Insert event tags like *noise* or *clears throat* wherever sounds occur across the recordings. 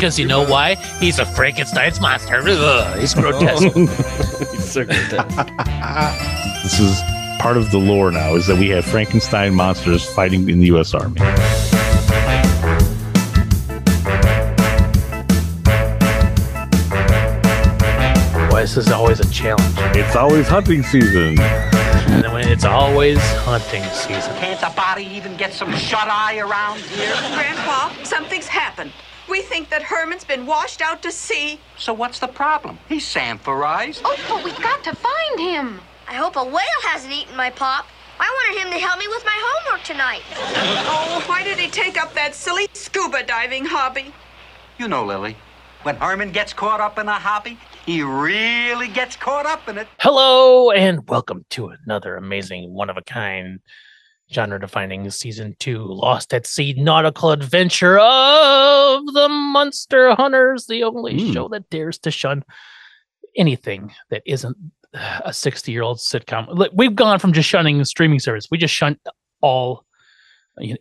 because you know why? He's a Frankenstein's monster. Ugh, he's grotesque. *laughs* He's so grotesque. This is part of the lore now is that we have Frankenstein monsters fighting in the U.S. Army. Boy, this is always a challenge. It's always hunting season. And then when it's always hunting season. Can't a body even get some shut eye around here? Grandpa, something's happened. We think that Herman's been washed out to sea. So what's the problem? He's sanforized. Oh, but we've got to find him. I hope a whale hasn't eaten my pop. I wanted him to help me with my homework tonight. Oh, why did he take up that silly scuba diving hobby? You know, Lily, when Herman gets caught up in a hobby, he really gets caught up in it. Hello and welcome to another amazing, one of a kind, genre defining season two Lost at Sea nautical adventure of the Munster Hunters, the only Mm. show that dares to shun anything that isn't a 60 year old sitcom. We've gone from just shunning the streaming service, we just shunned all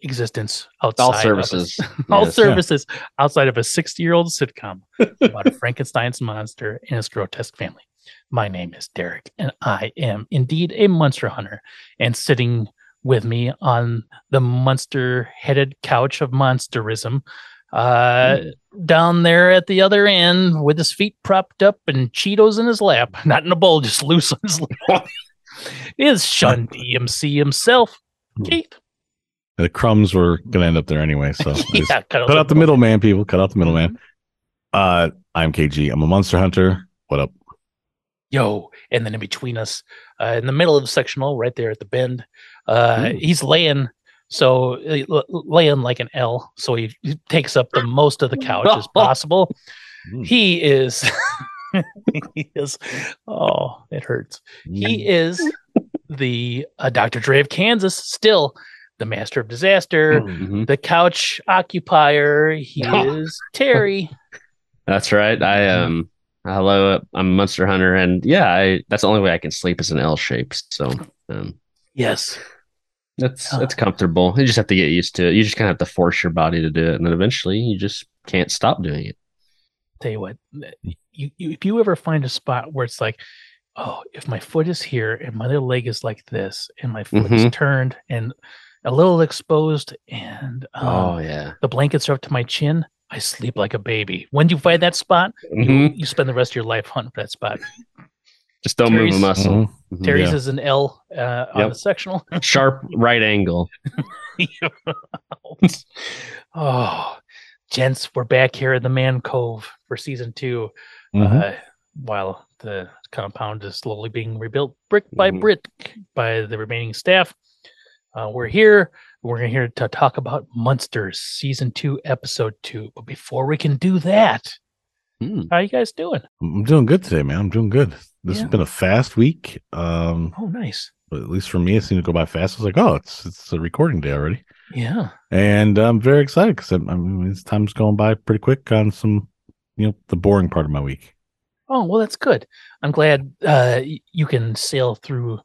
existence outside All of us. services. *laughs* all Yes. services outside of a 60 year old sitcom *laughs* about a Frankenstein's monster and his grotesque family. My name is Derek, and I am indeed a monster hunter. And sitting with me on the monster headed couch of monsterism, uh, down there at the other end with his feet propped up and Cheetos in his lap, *laughs* not in a bowl, just loose on his lap, *laughs* is Shun DMC himself, Keith. The crumbs were going to end up there anyway. So *laughs* Yeah, cut cut out the middleman, people. Cut out the middleman. Uh, I'm KG. I'm a monster hunter. What up? yo and then in between us uh, in the middle of the sectional right there at the bend uh he's laying so uh, laying like an l so he, he takes up the most of the couch as *laughs* possible Mm. he is *laughs* he is oh it hurts he is the uh, dr dre of kansas still the master of disaster Mhm. the couch occupier he *laughs* is terry That's right. I um hello, I'm a monster hunter, and yeah, I that's the only way I can sleep is in L shapes. So um yes that's Huh. that's comfortable. You just have to get used to it. You just kind of have to force your body to do it, and then eventually you just can't stop doing it. tell you what you, you if you ever find a spot where it's like oh if my foot is here and my little leg is like this and my foot is Mhm. turned and a little exposed and um, oh yeah. the blankets are up to my chin i sleep like a baby when you find that spot you, Mhm. you spend the rest of your life hunting for that spot Just don't move a Terry's- muscle. Mhm. Mhm. terry's Yeah. is an l uh, on Yep. the sectional *laughs* Sharp right angle. *laughs* oh gents we're back here in the man cove for season 2 Mhm. uh, while the compound is slowly being rebuilt brick by Mhm. brick by the remaining staff. Uh, we're here. We're here to talk about Munsters season two, episode two. But before we can do that, Hmm. how you guys doing? I'm doing good today, man. I'm doing good. This Yeah. has been a fast week. Um, Oh, nice. but at least for me, it seemed to go by fast. I was like, oh, it's it's a recording day already, Yeah. and I'm very excited because I mean, this time's going by pretty quick on some, you know, the boring part of my week. Oh, well, that's good. I'm glad uh, you can sail through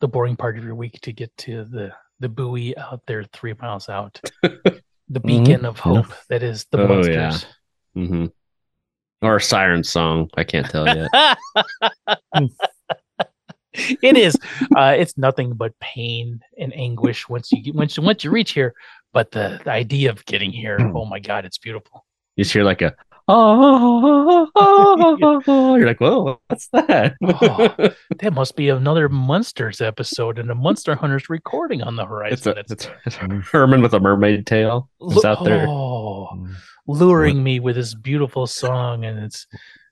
the boring part of your week to get to the the buoy out there three miles out. *laughs* the beacon of Yeah. hope that is the Oh, yeah. monsters. Hmm Or a siren song. I can't tell yet. *laughs* it is. Uh, it's nothing but pain and anguish once you get, once you once you reach here. But the, the idea of getting here, oh my god, it's beautiful. You just hear like a oh, *laughs* you're like, whoa, what's that? Oh, *laughs* That must be another Munsters episode and a Munster Hunters recording on the it's, horizon. a, it's, it's Herman with a mermaid tail. It's out there. Oh, luring me with this beautiful song and its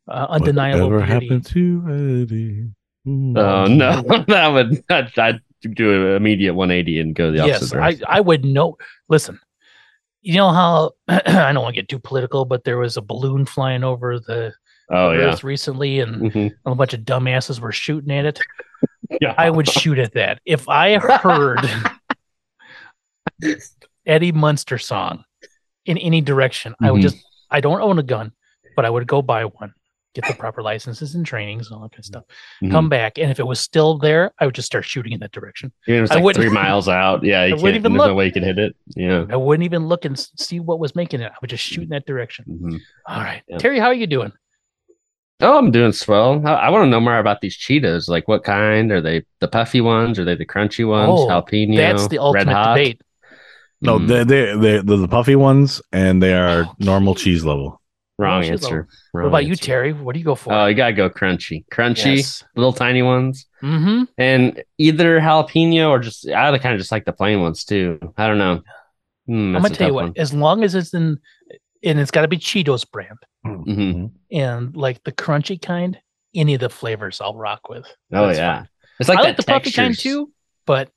uh, undeniable Whatever beauty. happened to Eddie? Mm. Oh no, *laughs* that would I'd, I'd do an immediate 180 and go the opposite yes, I. I would know. Listen, you know how *clears throat* I don't want to get too political, but there was a balloon flying over the oh yeah, recently, and Mhm. a bunch of dumbasses were shooting at it. *laughs* yeah. I would shoot at that if I heard *laughs* Eddie Munster song in any direction. I would Mhm. just. I don't own a gun, but I would go buy one, get the proper licenses and trainings and all that kind of stuff. Mhm. Come back, and if it was still there, I would just start shooting in that direction. Even if it's I like three *laughs* miles out. Yeah, you I can't. wouldn't even there's no look. way you can hit it. Yeah. I wouldn't even look and see what was making it. I would just shoot in that direction. Mhm. All right, Yeah. Terry, how are you doing? Oh, I'm doing swell. I, I want to know more about these Cheetos. Like, what kind are they? The puffy ones? Are they the crunchy ones? Oh, Jalapeno. That's the red ultimate hot? debate. No, Mm, they they they they're the puffy ones, and they are Oh, normal cute. cheese level. Wrong answer. What about you. Terry? What do you go for? Oh, you gotta go crunchy, crunchy, Yes. little tiny ones, mm-hmm. and either jalapeno or just I kind of just like the plain ones too. I don't know. Hmm, I'm gonna tell you what. one. As long as it's in, and it's got to be Cheetos brand, Mhm. and like the crunchy kind, any of the flavors I'll rock with. Oh That's yeah, fine. it's like I like the puffy kind too, but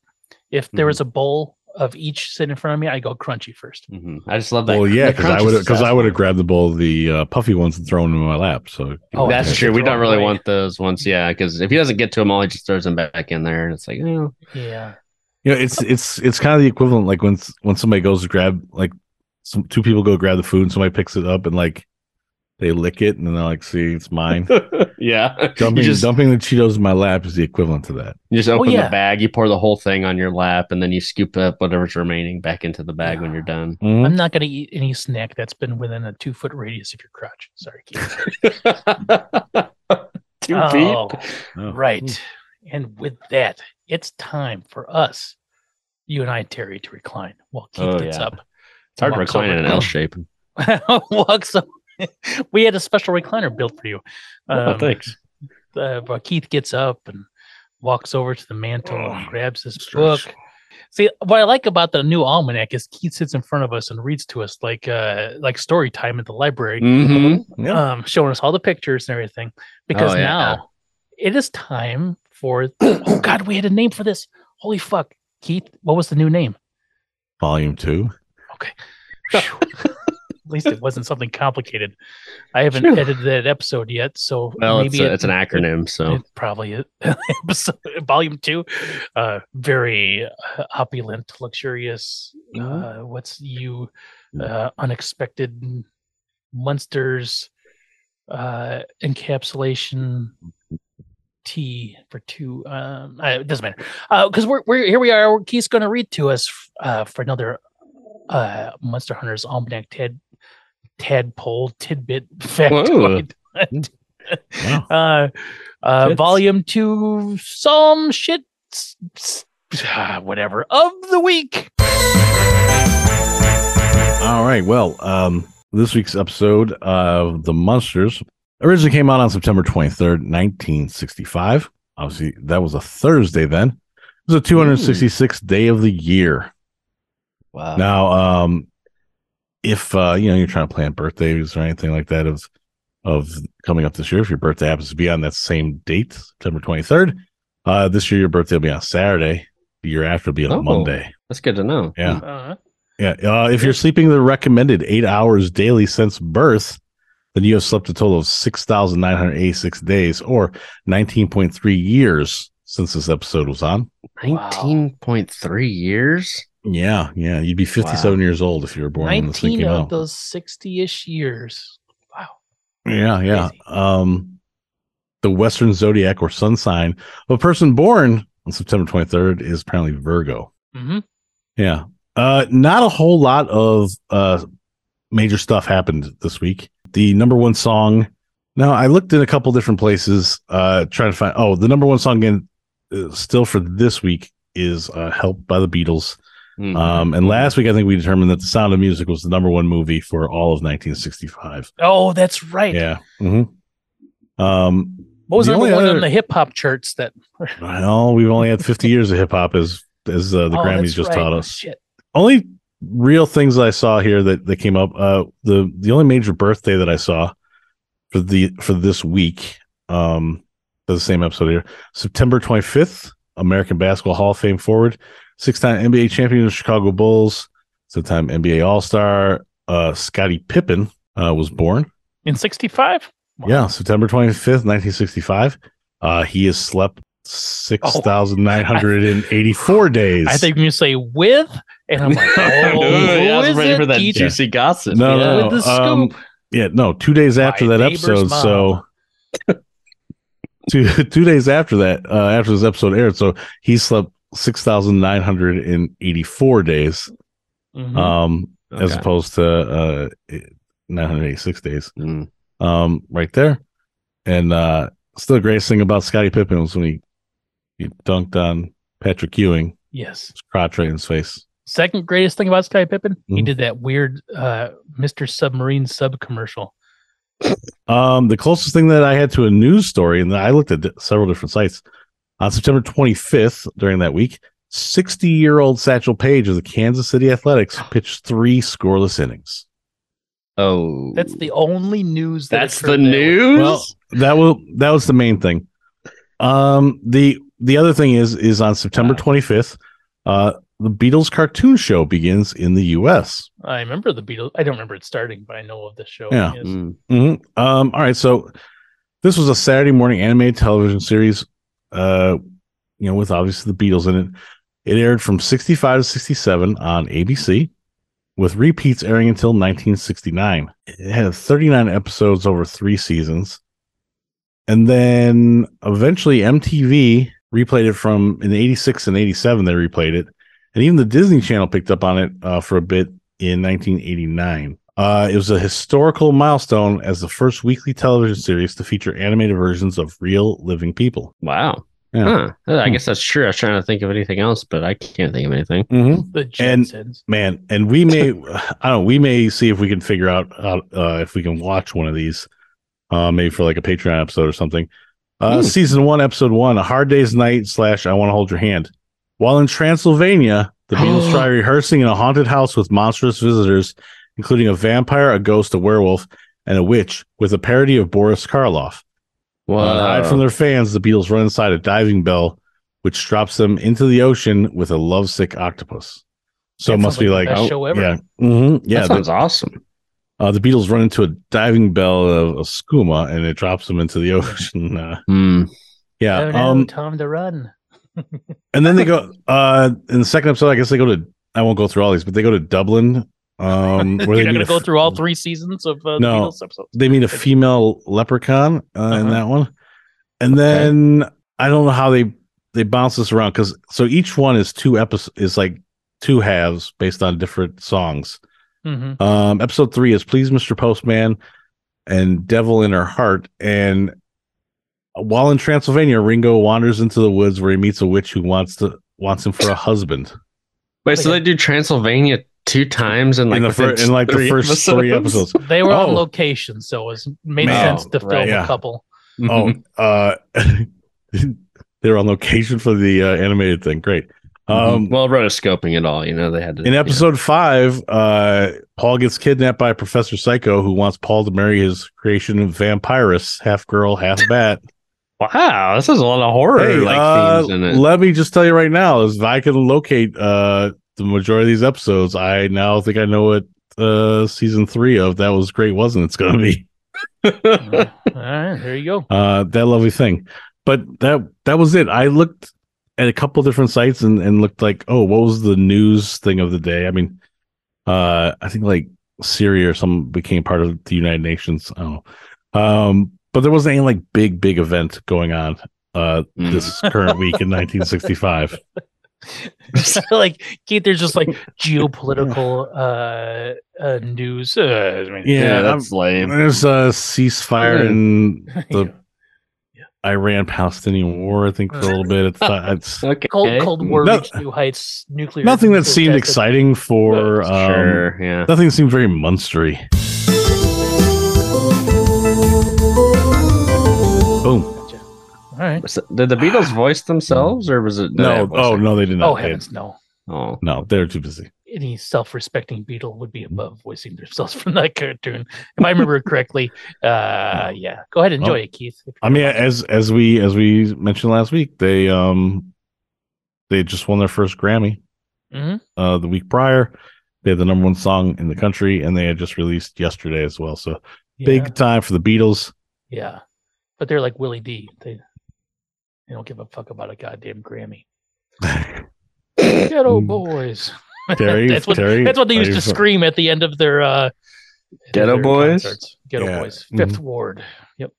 if there Mhm. was a bowl of each sitting in front of me, I go crunchy first. Mhm. I just love that. Well, yeah, because I would is because I would have grabbed the bowl of the uh, puffy ones and thrown them in my lap. So Oh, That's yeah. true. We don't really away. want those ones, yeah. Because if he doesn't get to them all, he just throws them back in there, and it's like, oh, Yeah. you know, it's it's it's kind of the equivalent like when s- when somebody goes to grab like some two people go grab the food and somebody picks it up and like they lick it and then they're like, "See, it's mine." *laughs* yeah. dumping you just dumping the Cheetos in my lap is the equivalent to that. you just open yeah. the bag, you pour the whole thing on your lap, and then you scoop up whatever's remaining back into the bag when you're done. Mhm. I'm not gonna eat any snack that's been within a two foot radius of your crotch. Sorry, Keith. *laughs* Two Oh, feet. Oh. right. And with that, it's time for us, you and I, Terry, to recline while Keith Oh, gets yeah. up. It's hard to recline in an L *laughs* shape. walks up. *laughs* we had a special recliner built for you. oh, Um, thanks. uh, but Keith gets up and walks over to the mantle and grabs his stretch. book. See, what I like about the new almanac is Keith sits in front of us and reads to us like uh like story time at the library, Mhm. Yeah. um, showing us all the pictures and everything. Because Oh, yeah. now it is time for *clears throat* oh god, we had a name for this. Holy fuck. Keith, what was the new name? Volume two. Okay. *laughs* Phew. At least it wasn't something complicated. I haven't Phew. edited that episode yet, so Well, it's, a, it- it's an it- acronym, so it probably is. *laughs* episode volume two uh very uh, opulent luxurious uh what's you uh unexpected monsters uh encapsulation T for two um I, it doesn't matter uh because we're, we're here we are Keith's gonna read to us uh for another uh monster hunters almanac tad tadpole tidbit factoid Wow. *laughs* uh, uh, volume two, some shit, ah, whatever of the week. All right. Well, um, this week's episode of The Munsters originally came out on September 23rd, 1965. Obviously, that was a Thursday then. It was a 266th day of the year. wow. Now, um, if uh, you know you're trying to plan birthdays or anything like that of of coming up this year, if your birthday happens to be on that same date, September 23rd, uh, this year your birthday will be on Saturday. The year after will be on Oh. Monday. That's good to know. Yeah. Uh, Yeah. Uh, if you're sleeping the recommended eight hours daily since birth, then you have slept a total of 6,986 days or 19.3 years since this episode was on. Nineteen point three years. Yeah. Yeah. You'd be 57 years old if you were born when this thing came of out. those sixty-ish years. Wow. Yeah. Yeah. Crazy. Um, the Western zodiac or sun sign of a person born on September 23rd is apparently Virgo. hmm Yeah. Uh not a whole lot of uh major stuff happened this week. The number one song. Now I looked in a couple different places uh trying to find oh, the number one song again uh, still for this week is uh Help by the Beatles. Mhm. Um and last week I think we determined that The Sound of Music was the number one movie for all of 1965. Oh, that's right. Yeah. Mhm. Um What was The only one other- on the hip hop charts? That *laughs* well, we've only had 50 years of hip hop as as uh, the Oh, Grammys just right. taught us. Shit. only real things I saw here that, that came up. Uh, the the only major birthday that I saw for the for this week, um, the same episode here, September twenty fifth, American Basketball Hall of Fame forward, six time NBA champion of the Chicago Bulls, seven time NBA All Star, uh, Scottie Pippen uh, was born. In '65. Yeah, September twenty fifth, nineteen sixty five. Uh, he has slept six thousand *laughs* nine hundred and eighty four days. I think you say with, and I'm like, *laughs* oh, yeah, I was who is ready it? for that Keith? juicy gossip. No, Yeah, no, with the no. Um. Yeah, no, two days after My that neighbor's episode. So *laughs* two two days after that, uh, after this episode aired, so he slept six thousand nine hundred and eighty four days, Mhm. um, as opposed to uh, nine hundred eighty six days. Mm. um, right there. And uh, still the greatest thing about Scottie Pippen was when he, he dunked on Patrick Ewing, yes. his crotch right in his face. Second greatest thing about Sky Pippen, he Mhm. did that weird uh, Mr. Submarine sub commercial. Um, the closest thing that I had to a news story, and I looked at several different sites on September 25th during that week. 60 year old Satchel Paige of the Kansas City Athletics *gasps* pitched three scoreless innings. Oh, That's the only news. That that's the news. Well, that will that was the main thing. Um, the the other thing is is on September 25th, uh, the Beatles cartoon show begins in the U.S. I remember the Beatles. I don't remember it starting, but I know of the show. Yeah. Mm. Mhm. Um, all right, so this was a Saturday morning animated television series, uh, you know, with obviously the Beatles in it. It aired from 65 to 67 on ABC, with repeats airing until 1969. It had 39 episodes over three seasons. And then eventually MTV replayed it from in 86 and 87, they replayed it. And even the Disney Channel picked up on it uh, for a bit in 1989. Uh, it was a historical milestone as the first weekly television series to feature animated versions of real living people. Wow. Yeah. Huh. I Hmm. guess that's true. I was trying to think of anything else, but I can't think of anything. Mm-hmm. The And- Man, and we may, I don't know, we may see if we can figure out uh, uh, if we can watch one of these, uh, maybe for like a Patreon episode or something. Uh, Hmm. Season one, episode one, A Hard Day's Night slash I Want to Hold Your Hand. While in Transylvania, the Beatles *gasps* try rehearsing in a haunted house with monstrous visitors, including a vampire, a ghost, a werewolf, and a witch, with a parody of Boris Karloff. Well, Uh, to hide from their fans, the Beatles run inside a diving bell, which drops them into the ocean with a lovesick octopus. So That it must be like like, oh, show ever. yeah, hmm yeah. that The, sounds awesome. uh, the Beatles run into a diving bell of, of skooma, and it drops them into the ocean. *laughs* Uh, Hmm. yeah, no, um, time to run. and then they go *laughs* uh, in the second episode. I guess they go to. I won't go through all these, but they go to Dublin, um, *laughs* where You're they not going to go f- through all three seasons of uh, No. the Beatles episodes. they meet a female leprechaun uh, in Uh-huh. that one, and then I don't know how they they bounce this around because so each one is two episodes is like two halves based on different songs. hmm Um, episode three is "Please, Mr. Postman" and "Devil in Her Heart," and while in Transylvania, Ringo wanders into the woods where he meets a witch who wants to wants him for a husband. Wait, so they do Transylvania two times in like in the within fir- in like the three first three episodes. *laughs* They were on Oh. location, so it was, made Man. sense to film right, yeah. a couple. Oh, *laughs* uh, *laughs* they were on location for the uh, animated thing. Great. Um, well, rotoscoping it all, you know, they had to. in episode five, uh, Paul gets kidnapped by Professor Psycho, who wants Paul to marry his creation of vampirus, half girl, half bat. wow, this is a lot of horror hey, like uh, themes in it. let me just tell you right now, if I can locate uh, the majority of these episodes, I now think I know what uh, season three of That Was Great wasn't. It's going to be Uh, all right, there you go. uh, that lovely thing. But that that was it. I looked at a couple different sites and, and looked like, oh, what was the news thing of the day? I mean, uh, I think like Syria or some became part of the United Nations. I don't know. Um, but there wasn't any like big, big event going on uh Mm. this current week in 1965. *laughs* *laughs* like Keith, there's just like *laughs* geopolitical uh, uh news. Uh, I mean, Yeah, that's lame. There's a ceasefire Yeah. in *laughs* the Yeah. Iran Palestinian war, I think, for a little bit. It's, it's Okay. Cold Cold War No- reached new heights. Nuclear. nothing that seemed exciting for um, sure, yeah. Nothing seemed very monstery. All right. So, Did the Beatles *sighs* voice themselves, or was it? No, oh no, they did not. Oh They- heavens, no! Oh, no, they're too busy. Any self-respecting Beatle would be above voicing themselves from that cartoon. If I remember correctly, *laughs* uh, yeah. Go ahead, and enjoy Well, it, Keith. I mean, as as we as we mentioned last week, they um they just won their first Grammy Mhm. uh the week prior. They had the number one song in the country, and they had just released yesterday as well. So yeah, big time for the Beatles. yeah. But they're like Willie D. They they don't give a fuck about a goddamn Grammy. *laughs* Geto boys. *laughs* Terry, that's what Terry, that's what they used to scream at the end of their uh Geto their Boys? concerts. Geto Yeah. Boys. 5th Mhm. Ward. Yep.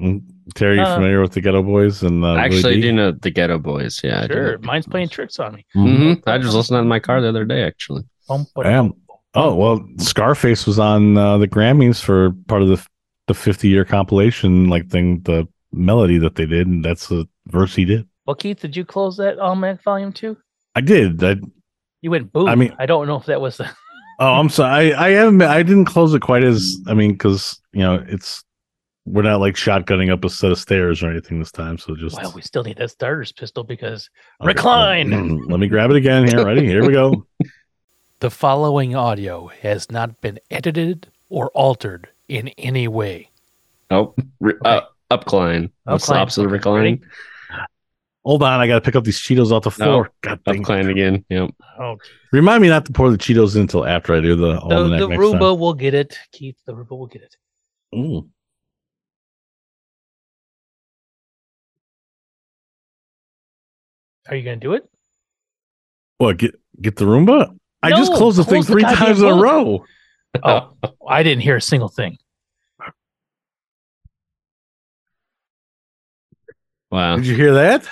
Mm, Terry, you Uh, familiar with the Geto Boys? And uh, I actually D? do know the Geto Boys. Yeah, I do Sure, mine's playing tricks on me. Mhm. Mhm. I just listened to in my car the other day. Actually, Bum, ba- Oh well, Scarface was on uh, the Grammys for part of the the 50 year compilation like thing, the melody that they did, and that's the verse he did. Well, Keith, did you close that Almanac Volume Two? I did. I, You went boom. I I mean- mean, I don't know if that was the. *laughs* oh, I'm sorry. I, I am. I didn't close it quite as. I mean, because you know, it's we're not like shotgunning up a set of stairs or anything this time. So just Well, we still need that starter's pistol because Okay, recline. mm, Let me grab it again. Here, ready? Here we go. *laughs* The following audio has not been edited or altered in any way. oh, re- uh, upcline. What's the Upcline. opposite of Okay, reclining? Hold on, I got to pick up these Cheetos off the floor. God dang. it. Upcline again. Yep. Oh, Remind me not to pour the Cheetos in until after I do the the, the next Roomba will get it. Keith, the Roomba will get it. time. Mm. Are you going to do it? What? Get get the Roomba? I just closed the thing close the three goddamn times in a row. Oh, I didn't hear a single thing. Wow. Did you hear that?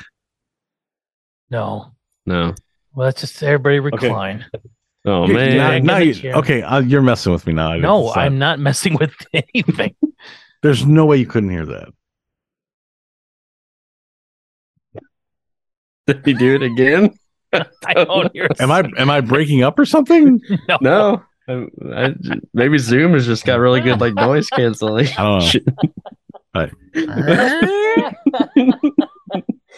No. No. Well, that's just everybody recline. Oh You- man. now- Yeah, now you- okay, uh, you're messing with me now. No, I'm not messing with *laughs* anything. There's no way you couldn't hear that. *laughs* Did he do it again? *laughs* I don't hear. Am I am I breaking up or something? No. No. I, I, maybe Zoom has just got really good like noise canceling. I don't know.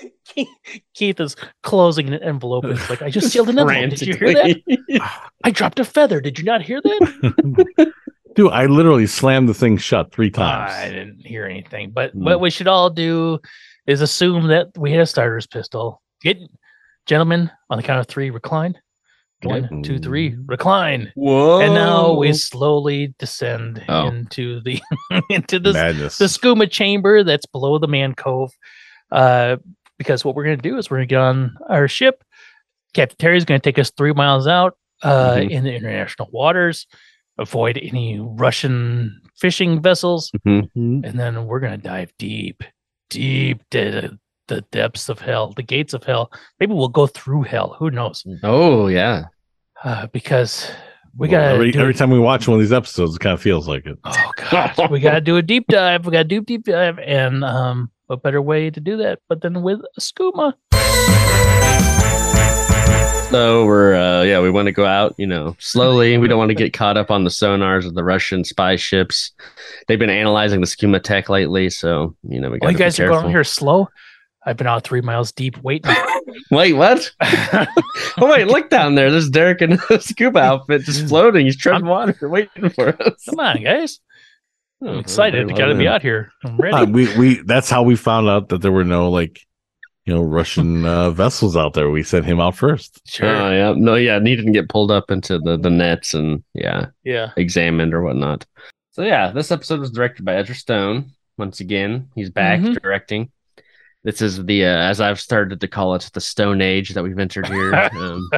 Shit. Keith, Keith is closing an envelope. And it's like, I just sealed another one. Did you hear that? I dropped a feather. Did you not hear that? *laughs* Dude, I literally slammed the thing shut three times. I didn't hear anything. But Hmm. what we should all do is assume that we had a starter's pistol. Get gentlemen on the count of three, recline. One, two, three, recline. Whoa. And now we slowly descend Oh. into the *laughs* into the Madness. the skooma chamber that's below the man cove. Uh, because what we're going to do is we're going to get on our ship. Captain Terry's going to take us three miles out uh, Mhm. in the international waters, avoid any Russian fishing vessels, Mhm. and then we're going to dive deep, deep to the depths of hell, the gates of hell. Maybe we'll go through hell. Who knows? Oh yeah. Uh, because we Well, got every, every time we watch one of these episodes, it kind of feels like it. Oh god, we gotta do a deep dive. We gotta do a deep dive, and um, what better way to do that but than with a skooma? So we're uh yeah, we want to go out, you know, slowly. We don't want to get caught up on the sonars of the Russian spy ships. They've been analyzing the schema tech lately, so you know we got. Oh, got you guys are going here slow. I've been out three miles deep waiting. *laughs* *laughs* Wait, what? *laughs* oh wait, look down there. There's Derek in a scuba outfit just floating. He's treading water, waiting for us. Come on, guys! Oh, I'm excited. I I gotta be out here. I'm ready. Uh, we we that's how we found out that there were no like you know Russian *laughs* uh, vessels out there. We sent him out first. sure. Oh yeah, no, yeah, he didn't get pulled up into the the nets and yeah, yeah. examined or whatnot. So yeah, this episode was directed by Ezra Stone. Once again, he's back Mhm. directing. This is the uh, as I've started to call it the Stone Age that we've entered here. *laughs* Um,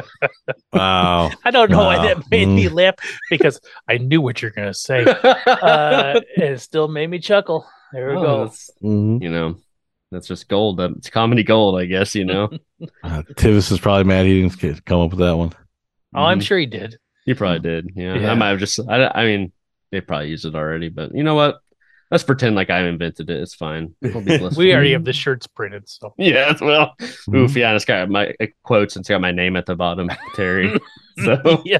Wow. I don't know why Wow. that made me Mm. laugh because I knew what you're gonna say. *laughs* Uh, it still made me chuckle. There we oh, go. that's- Mhm. You know, that's just gold. It's comedy gold, I guess. You know, *laughs* Uh, Tivis is probably mad he didn't come up with that one. Oh, I'm Mhm. sure he did. He probably did. Yeah. Yeah. I might have just, I, I mean, they probably used it already, but you know what? Let's pretend like I invented it. It's fine. We'll be. *laughs* We already have the shirts printed, so *laughs* Yeah, well, mm-hmm. oof, yeah. It's got my uh, quotes and it's got my name at the bottom, *laughs* Terry. so, yeah,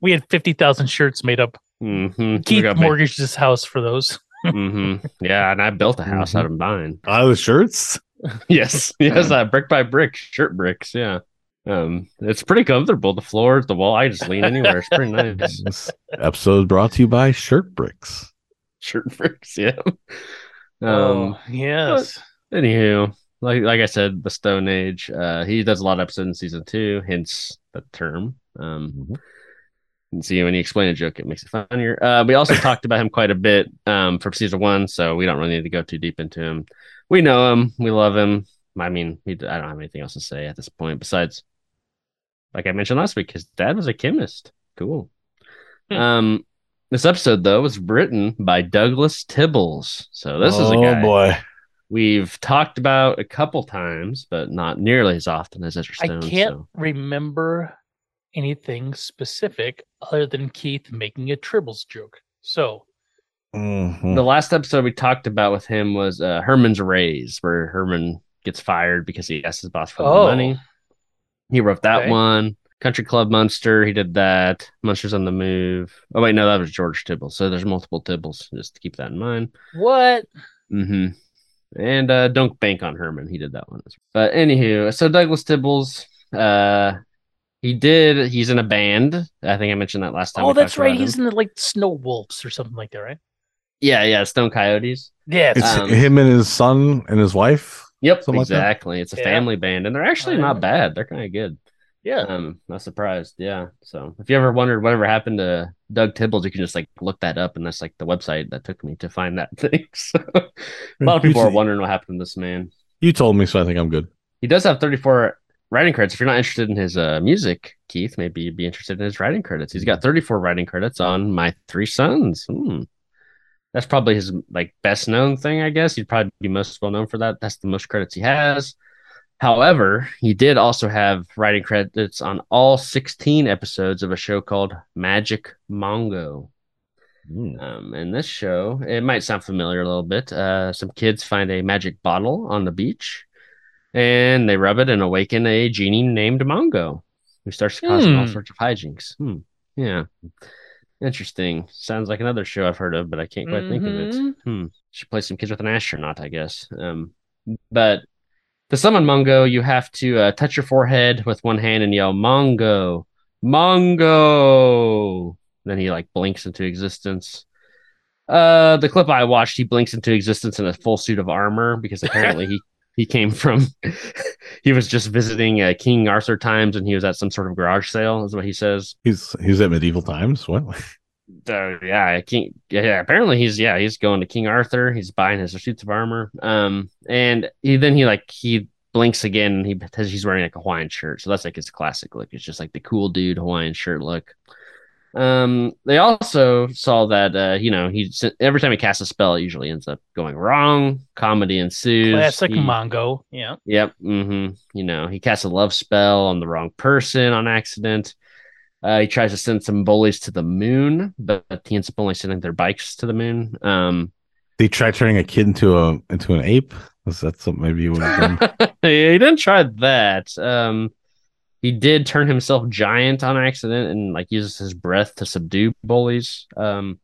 we had fifty thousand shirts made up. mhm. Keith We got my- mortgaged his house for those. mhm. yeah, and I built a house Mm-hmm. out of mine. Out of the shirts. Yes, yes, uh, brick by brick, shirt bricks. Yeah, um, it's pretty comfortable. The floor, the wall, I just lean anywhere. It's pretty nice. This episode is brought to you by Shirt Bricks. Shirt *laughs* bricks. Yeah. Um, oh yes, Anywho, like like I said, the Stone Age. Uh, he does a lot of episodes in season two, hence the term. Um, Mhm. and see when you explain a joke, it makes it funnier. Uh, we also *coughs* talked about him quite a bit um, from season one, so we don't really need to go too deep into him. We know him, we love him. I mean, we, I don't have anything else to say at this point besides, like I mentioned last week, his dad was a chemist. Cool. Hmm. Um, This episode, though, was written by Douglas Tibbles. So this is a oh guy boy. we've talked about a couple times, but not nearly as often as Ezra I can't so. remember anything specific other than Keith making a Tribbles joke. So Mhm. The last episode we talked about with him was uh, Herman's Raise, where Herman gets fired because he asked his boss for Oh. the money. He wrote that Okay. one. Country Club Munster, he did that. Munsters on the Move. Oh wait, no, that was George Tibble. So there's multiple Tibbles. Just to keep that in mind. what? Mm-hmm. And uh, don't bank on Herman. He did that one. as well. But anywho, so Douglas Tibbles, uh, he did. He's in a band. I think I mentioned that last time. Oh, that's right. He's him. in the like Snow Wolves or something like that, right? yeah, yeah, Stone Coyotes. Yeah. It's Um, him and his son and his wife. Yep, Something like exactly. it's a Yeah. family band, and they're actually not bad. They're kind of good. Yeah. Um, not surprised. Yeah. So if you ever wondered whatever happened to Doug Tibbles, you can just like look that up, and that's like the website that took me to find that *laughs* thing. So a lot of people are wondering what happened to this man. You told me, so I think I'm good. He does have 34 writing credits. If you're not interested in his uh, music, Keith, maybe you'd be interested in his writing credits. He's got 34 writing credits on My Three Sons. Hmm. That's probably his like best known thing, I guess. He'd probably be most well known for that. That's the most credits he has. However, he did also have writing credits on all 16 episodes of a show called Magic Mongo. Mm. Um, in this show, it might sound familiar a little bit. Uh, some kids find a magic bottle on the beach, and they rub it and awaken a genie named Mongo, who starts causing cause them all Hmm. sorts of hijinks. Hmm. Yeah, interesting. Sounds like another show I've heard of, but I can't quite think of it. Mhm. Hmm. Should play some kids with an astronaut, I guess. Um, but to summon Mongo, you have to uh, touch your forehead with one hand and yell Mongo, Mongo. Then he like blinks into existence. Uh, the clip I watched, he blinks into existence in a full suit of armor because apparently he *laughs* he came from *laughs* he was just visiting uh, King Arthur times and he was at some sort of garage sale, is what he says. He's he's at medieval times. What? *laughs* Uh, yeah, King. Yeah, yeah, apparently he's yeah he's going to King Arthur. He's buying his suits of armor. Um, and he then he like he blinks again. He he's wearing like a Hawaiian shirt, so that's like his classic look. It's just like the cool dude Hawaiian shirt look. Um, they also saw that uh, you know he every time he casts a spell, it usually ends up going wrong. Comedy ensues. Classic He- Mongo. Yeah. Yep. hmm You know, he casts a love spell on the wrong person on accident. Uh, he tries to send some bullies to the moon, but he ends up only sending their bikes to the moon. Um, he try turning a kid into a into an ape? Was that something maybe you would have done? *laughs* he didn't try that. Um, he did turn himself giant on accident and like uses his breath to subdue bullies. Um,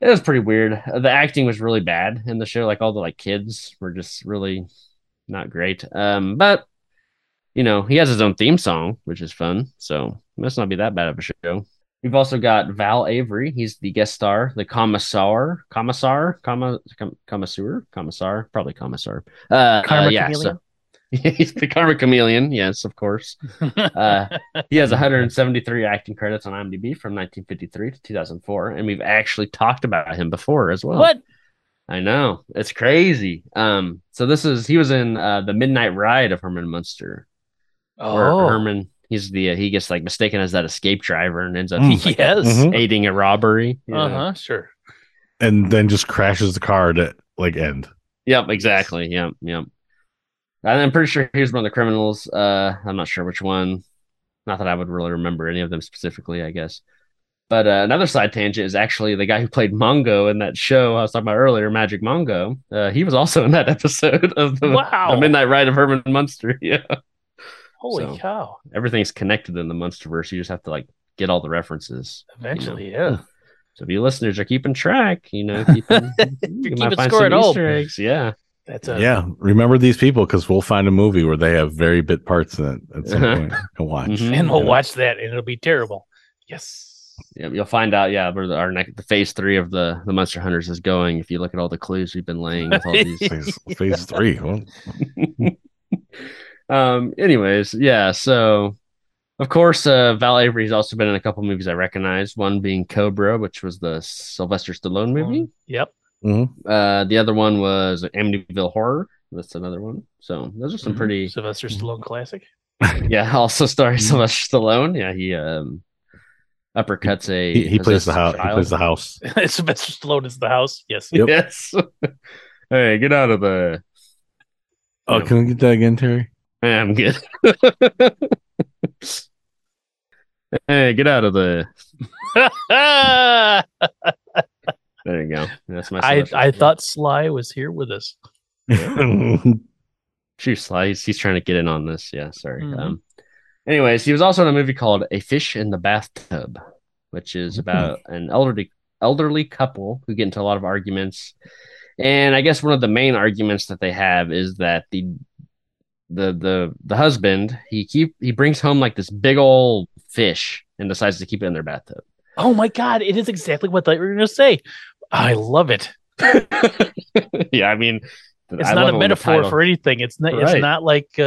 it was pretty weird. The acting was really bad in the show. Like all the like kids were just really not great. Um, but you know he has his own theme song, which is fun. So must not be that bad of a show. We've also got Val Avery. He's the guest star, the commissar, commissar, comma, com, commissar, commissar, probably commissar. Uh, Karma uh, yeah, Chameleon? so *laughs* he's the karma chameleon. Yes, of course. *laughs* Uh, he has 173 acting credits on IMDb from 1953 to 2004, and we've actually talked about him before as well. what? I know it's crazy. Um, so this is he was in uh, the Midnight Ride of Herman Munster, Oh, Herman he's the uh, he gets like mistaken as that escape driver and ends up Mm. like, *laughs* yes. Mhm. aiding a robbery. you Uh huh. Sure. and then just crashes the car to like end. Yep, exactly. Yep, yep. And I'm pretty sure he was one of the criminals. Uh, I'm not sure which one. Not that I would really remember any of them specifically, I guess. But uh, another side tangent is actually the guy who played Mongo in that show I was talking about earlier, Magic Mongo. Uh, he was also in that *laughs* episode of the, Wow. the Midnight Ride of Herman Munster. *laughs* Yeah, Holy So- cow. everything's connected in the Munsterverse. You just have to like get all the references. Eventually, yeah. *laughs* So if you listeners are keeping track, you know, *laughs* keeping, you keeping might find score some at home. Easter eggs. Yeah. That's a yeah, remember these people because we'll find a movie where they have very bit parts in it at some Uh-huh. point. And watch. Mhm. and we'll Yeah. watch that, and it'll be terrible. Yes. Yeah, you'll find out. Yeah, where the, our next the phase three of the the Munster Hunters is going. If you look at all the clues we've been laying with all *laughs* these. Phase, phase three. Well, um. Anyways, yeah. So, of course, uh, Val Avery's also been in a couple movies I recognize. One being Cobra, which was the Sylvester Stallone movie. Yep. mhm. Uh, the other one was Amityville Horror. That's another one. So those are some Mhm. pretty. Sylvester Stallone classic. *laughs* Yeah, also starring Sylvester Stallone. Yeah, he um uppercuts a. He, he plays the possessed house. He plays the house. *laughs* Sylvester Stallone is the house. Yes. Yep. *laughs* Yes. hey, get out of the. Oh, can we get that again, Terry? Yeah, I'm good. *laughs* hey, get out of there. *laughs* There you go. That's my. I selection. I thought Sly was here with us. *laughs* Shoot, Sly. He's, he's trying to get in on this. Yeah, sorry. Mhm. Um, anyways, he was also in a movie called A Fish in the Bathtub, which is about an elderly elderly couple who get into a lot of arguments. And I guess one of the main arguments that they have is that the the the the husband he keep he brings home like this big old fish and decides to keep it in their bathtub. Oh my god, it is exactly what they were going to say. I love it. *laughs* yeah, I mean, It's I not a metaphor for anything. It's not. Right. It's not like uh,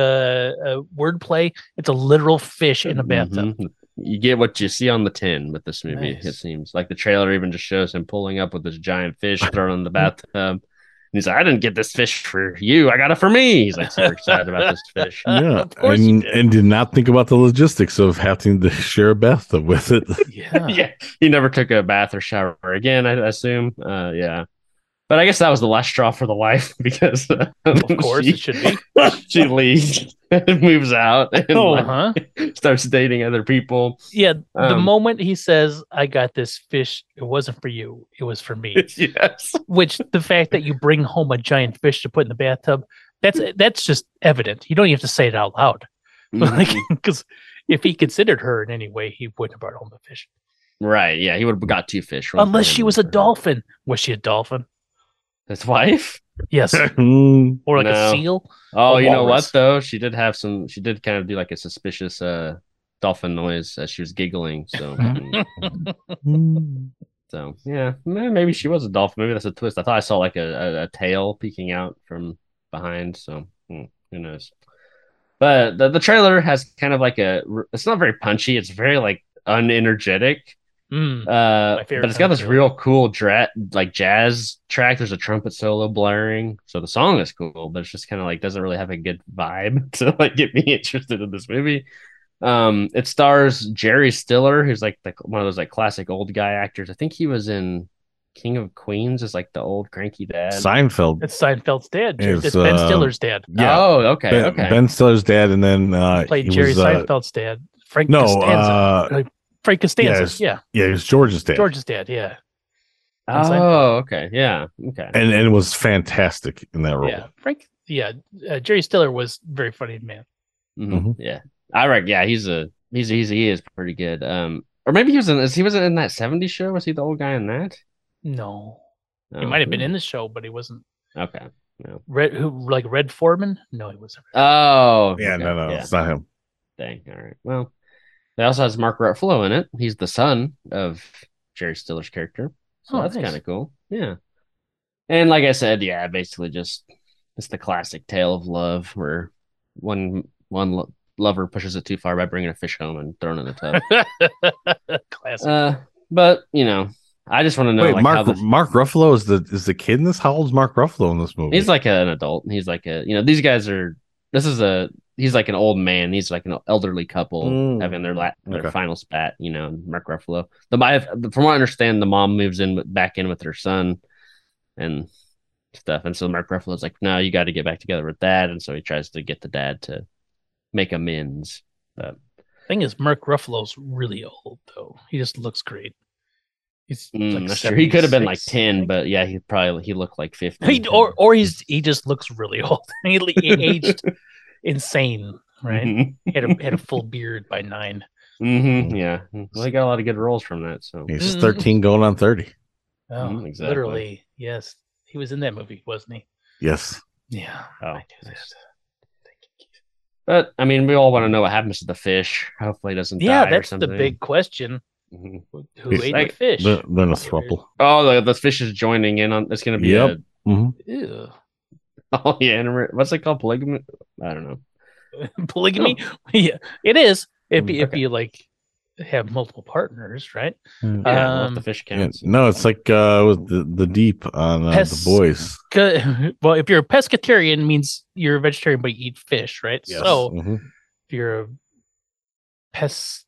a wordplay. It's a literal fish in a bathtub. Mhm. You get what you see on the tin with this movie. It seems like the trailer even just shows him pulling up with this giant fish thrown in the *laughs* bathtub. And he's like, "I didn't get this fish for you. I got it for me." He's like super excited about this fish. yeah, *laughs* Of course and did. and did not think about the logistics of having to *laughs* share a bathtub with it. *laughs* Yeah. yeah, he never took a bath or shower again. I assume. Uh, yeah, but I guess that was the last straw for the wife because uh, Of course, she, it should be. she leaves and *laughs* moves out *laughs* and Oh, like, huh? *laughs* starts dating other people. Yeah. the Um, moment he says, "I got this fish," it wasn't for you. It was for me. yes. Which the fact that you bring home a giant fish to put in the bathtub, that's that's just evident. You don't even have to say it out loud. Like, Mm-hmm. because if he considered her in any way, he wouldn't have brought home the fish. Right. Yeah, he would have got two fish. Unless she was a dolphin. Was she a dolphin? His *laughs* wife? Yes. *laughs* Or like a seal? Oh, A you know what though? She did have some. She did kind of do like a suspicious uh dolphin noise as she was giggling. So, *laughs* so yeah, maybe she was a dolphin. Maybe that's a twist. I thought I saw like a, a, a tail peeking out from behind. So hmm, who knows? But the the trailer has kind of like a. It's not very punchy. It's very like unenergetic. Mm. Uh, My favorite but it's got this trailer. real cool dra- like jazz track. There's a trumpet solo blaring, so the song is cool, but it's just kind of like doesn't really have a good vibe *laughs* to like get me *laughs* interested in this movie. Um, it stars Jerry Stiller, who's like the, one of those like classic old guy actors. I think he was in King of Queens as like the old cranky dad. Seinfeld. It's Seinfeld's dad. It's, It's, Ben uh, Stiller's dad. Yeah, Oh, okay, ben, okay. Ben Stiller's dad, and then uh, Played he Jerry was, uh, Seinfeld's dad. Frank no, Costanza. uh, Frank Costanza. yes. Yeah. yeah, it was George's dad, George's dad. Yeah. oh, okay, yeah, okay. and and it was fantastic in that role. Yeah. Frank. Yeah. Uh, Jerry Stiller was very funny man. Mhm, Mhm. Yeah, I reckon. Yeah, he's a he's he's he is pretty good. Um, or maybe he was in. Is he was in that '70s show? Was he the old guy in that? No. He Oh, might have been hmm. in the show, but he wasn't. Okay. No. Red, who like Red Foreman? No, he wasn't. Oh. Yeah, okay, no, no, Yeah. it's not him. Dang. All right. Well, it also has Mark Ruffalo in it. He's the son of Jerry Stiller's character, so Oh, that's nice. kind of cool. Yeah. And like I said, yeah, basically just it's the classic tale of love where one one lo- lover pushes it too far by bringing a fish home and throwing it in the tub. *laughs* Classic. uh, but you know, I just want to know Wait, like how Mark this, Mark Ruffalo is the is the kid in this? How old's Mark Ruffalo in this movie? He's like an adult. He's like a you know these guys are. This is a he's like an old man. He's like an elderly couple Mm. having their la- their Okay. final spat. You know, Mark Ruffalo. The my from what I understand, the mom moves in back in with her son, and stuff. And so Mark Ruffalo's like, no, you got to get back together with dad. And so he tries to get the dad to make amends. But Thing is, Mark Ruffalo's really old though. He just looks great. He's mm, like that's true. He could have been like ten, but yeah, he probably he looked like fifty. he or or he's he just looks really *laughs* old. he, he aged insane, right? Mhm. He had a had a *laughs* full beard by nine. Mhm, Yeah. Well, he got a lot of good roles from that. So He's Mm. 13 going on 30. Oh, Mhm, exactly. literally, yes. He was in that movie, wasn't he? Yes. Yeah. Oh, I knew that. nice. But I mean, we all want to know what happens to the fish. Hopefully, it doesn't Yeah, die or that's the something. big question. Mhm. Who He's ate like- the fish? They're, they're in a thruple. Oh, the, the fish is joining in on. It's going to be Yep. Ew. a. *laughs* Oh yeah, and what's it called? Polygamy? I don't know. *laughs* Polygamy? *laughs* yeah, it is. If Mm, you, if you like have multiple partners, right? Yeah, Um, the fish Yeah, no, it's like uh, with the, the deep on uh, Pes- the boys. 'Cause- Well, if you're a pescatarian, means you're a vegetarian, but you eat fish, right? So Mhm. if you're a pes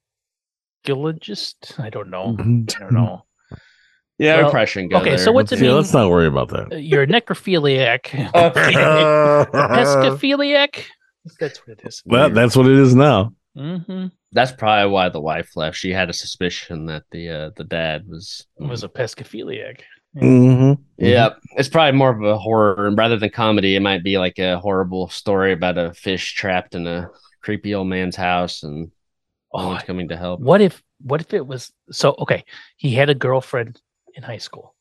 archaeologist. I don't know. I don't know. Yeah, we Well, probably shouldn't go okay, so what's it Yeah, mean? let's not worry about Uh, that. You're a necrophiliac. *laughs* *laughs* Pescophiliac. That's what it is. well, that's what it is now. Mm-hmm. That's probably why the wife left. She had a suspicion that the uh, the dad was. Was a pescophiliac. Mm-hmm. Yeah, it's probably more of a horror, and rather than comedy, it might be like a horrible story about a fish trapped in a creepy old man's house, and no Oh, coming to help. what if what if it was so okay he had a girlfriend in high school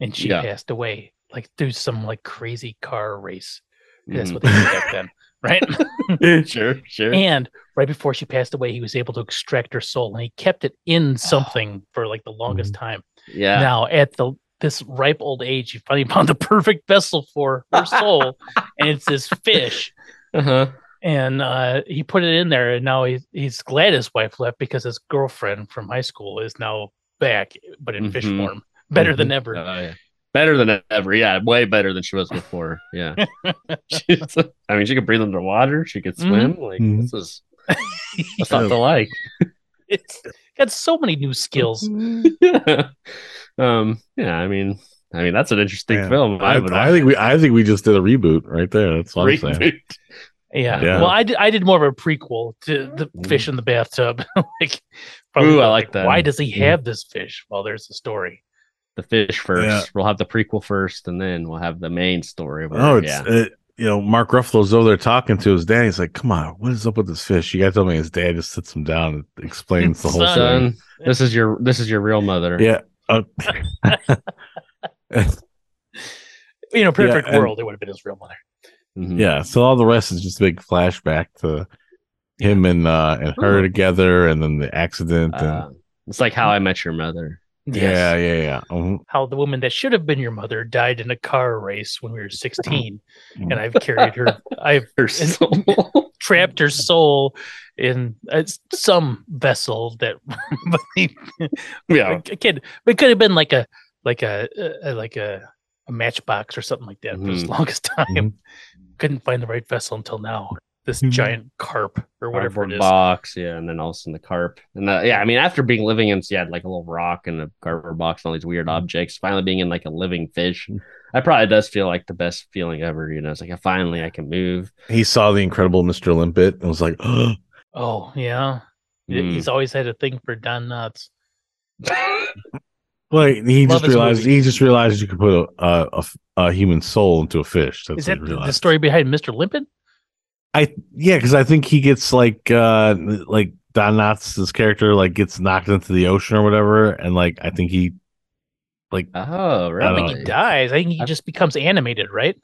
and she Yeah. passed away like through some like crazy car race that's Mhm. what they did back then right *laughs* sure, sure. and right before she passed away he was able to extract her soul and he kept it in something for like the longest time yeah, now at the this ripe old age he finally found the *laughs* perfect vessel for her soul and it's this fish *laughs* uh-huh. And uh, he put it in there, and now he's he's glad his wife left because his girlfriend from high school is now back, but in fish Mhm. form, better than ever. Oh, yeah. Better than ever. Yeah, way better than she was before. Yeah. *laughs* She's- I mean, she could breathe underwater. She could Mm-hmm. swim. Like Mhm. this is *laughs* that's not to like. *laughs* it's got so many new skills. yeah. Um. Yeah. I mean. I mean, that's an interesting Yeah. film. I, would I think we I think we just did a reboot right there. That's what I'm saying. Reboot. Yeah. Yeah. Well, I did, I did more of a prequel to the fish in the bathtub. *laughs* like, Ooh, I the- like that. Why does he Mhm. have this fish? Well, there's the story. the fish first. Yeah. We'll have the prequel first, and then we'll have the main story. Where, Oh, it's yeah. uh, you know Mark Ruffalo's over there talking to his dad. He's like, "Come on, what is up with this fish?" You got to tell me his dad just sits him down and explains the whole Son. thing. Son, this is your this is your real mother. Yeah. Uh, *laughs* *laughs* You know, perfect and- world, it would have been his real mother. Mhm. yeah. So all the rest is just a big flashback to him and uh and her Ooh. together, and then the accident. And, Uh, it's like how I met your mother. Yeah, yeah, yeah. Mhm. How the woman that should have been your mother died in a car race when we were 16, *laughs* Mm. and I've carried her. I've Her soul. *laughs* trapped her soul in uh, some vessel that *laughs* yeah. it could it could have been like a like a, uh like a, a matchbox or something like that for the Mhm. longest time. Mhm. Couldn't find the right vessel until now. This Mhm. giant carp or whatever cardboard it is. box, yeah, and then also in the carp, and uh, yeah, I mean, after being living in, yeah, like a little rock and a cardboard box and all these weird objects, finally being in like a living fish, that probably does feel like the best feeling ever. You know, it's like I finally I can move. He saw the incredible Mr. Limpet and was like, "Oh, Oh yeah, Mm. he's always had a thing for Don Knotts. *laughs* well, he Love just realized movie. he just realized you could put a a, a, a human soul into a fish. That's Is that he the- the story behind Mr. Limpet? I yeah, because I think he gets like uh like Don Knotts' character like gets knocked into the ocean or whatever, and like I think he like Oh, I don't really? think he dies. I think he I- just becomes animated, right?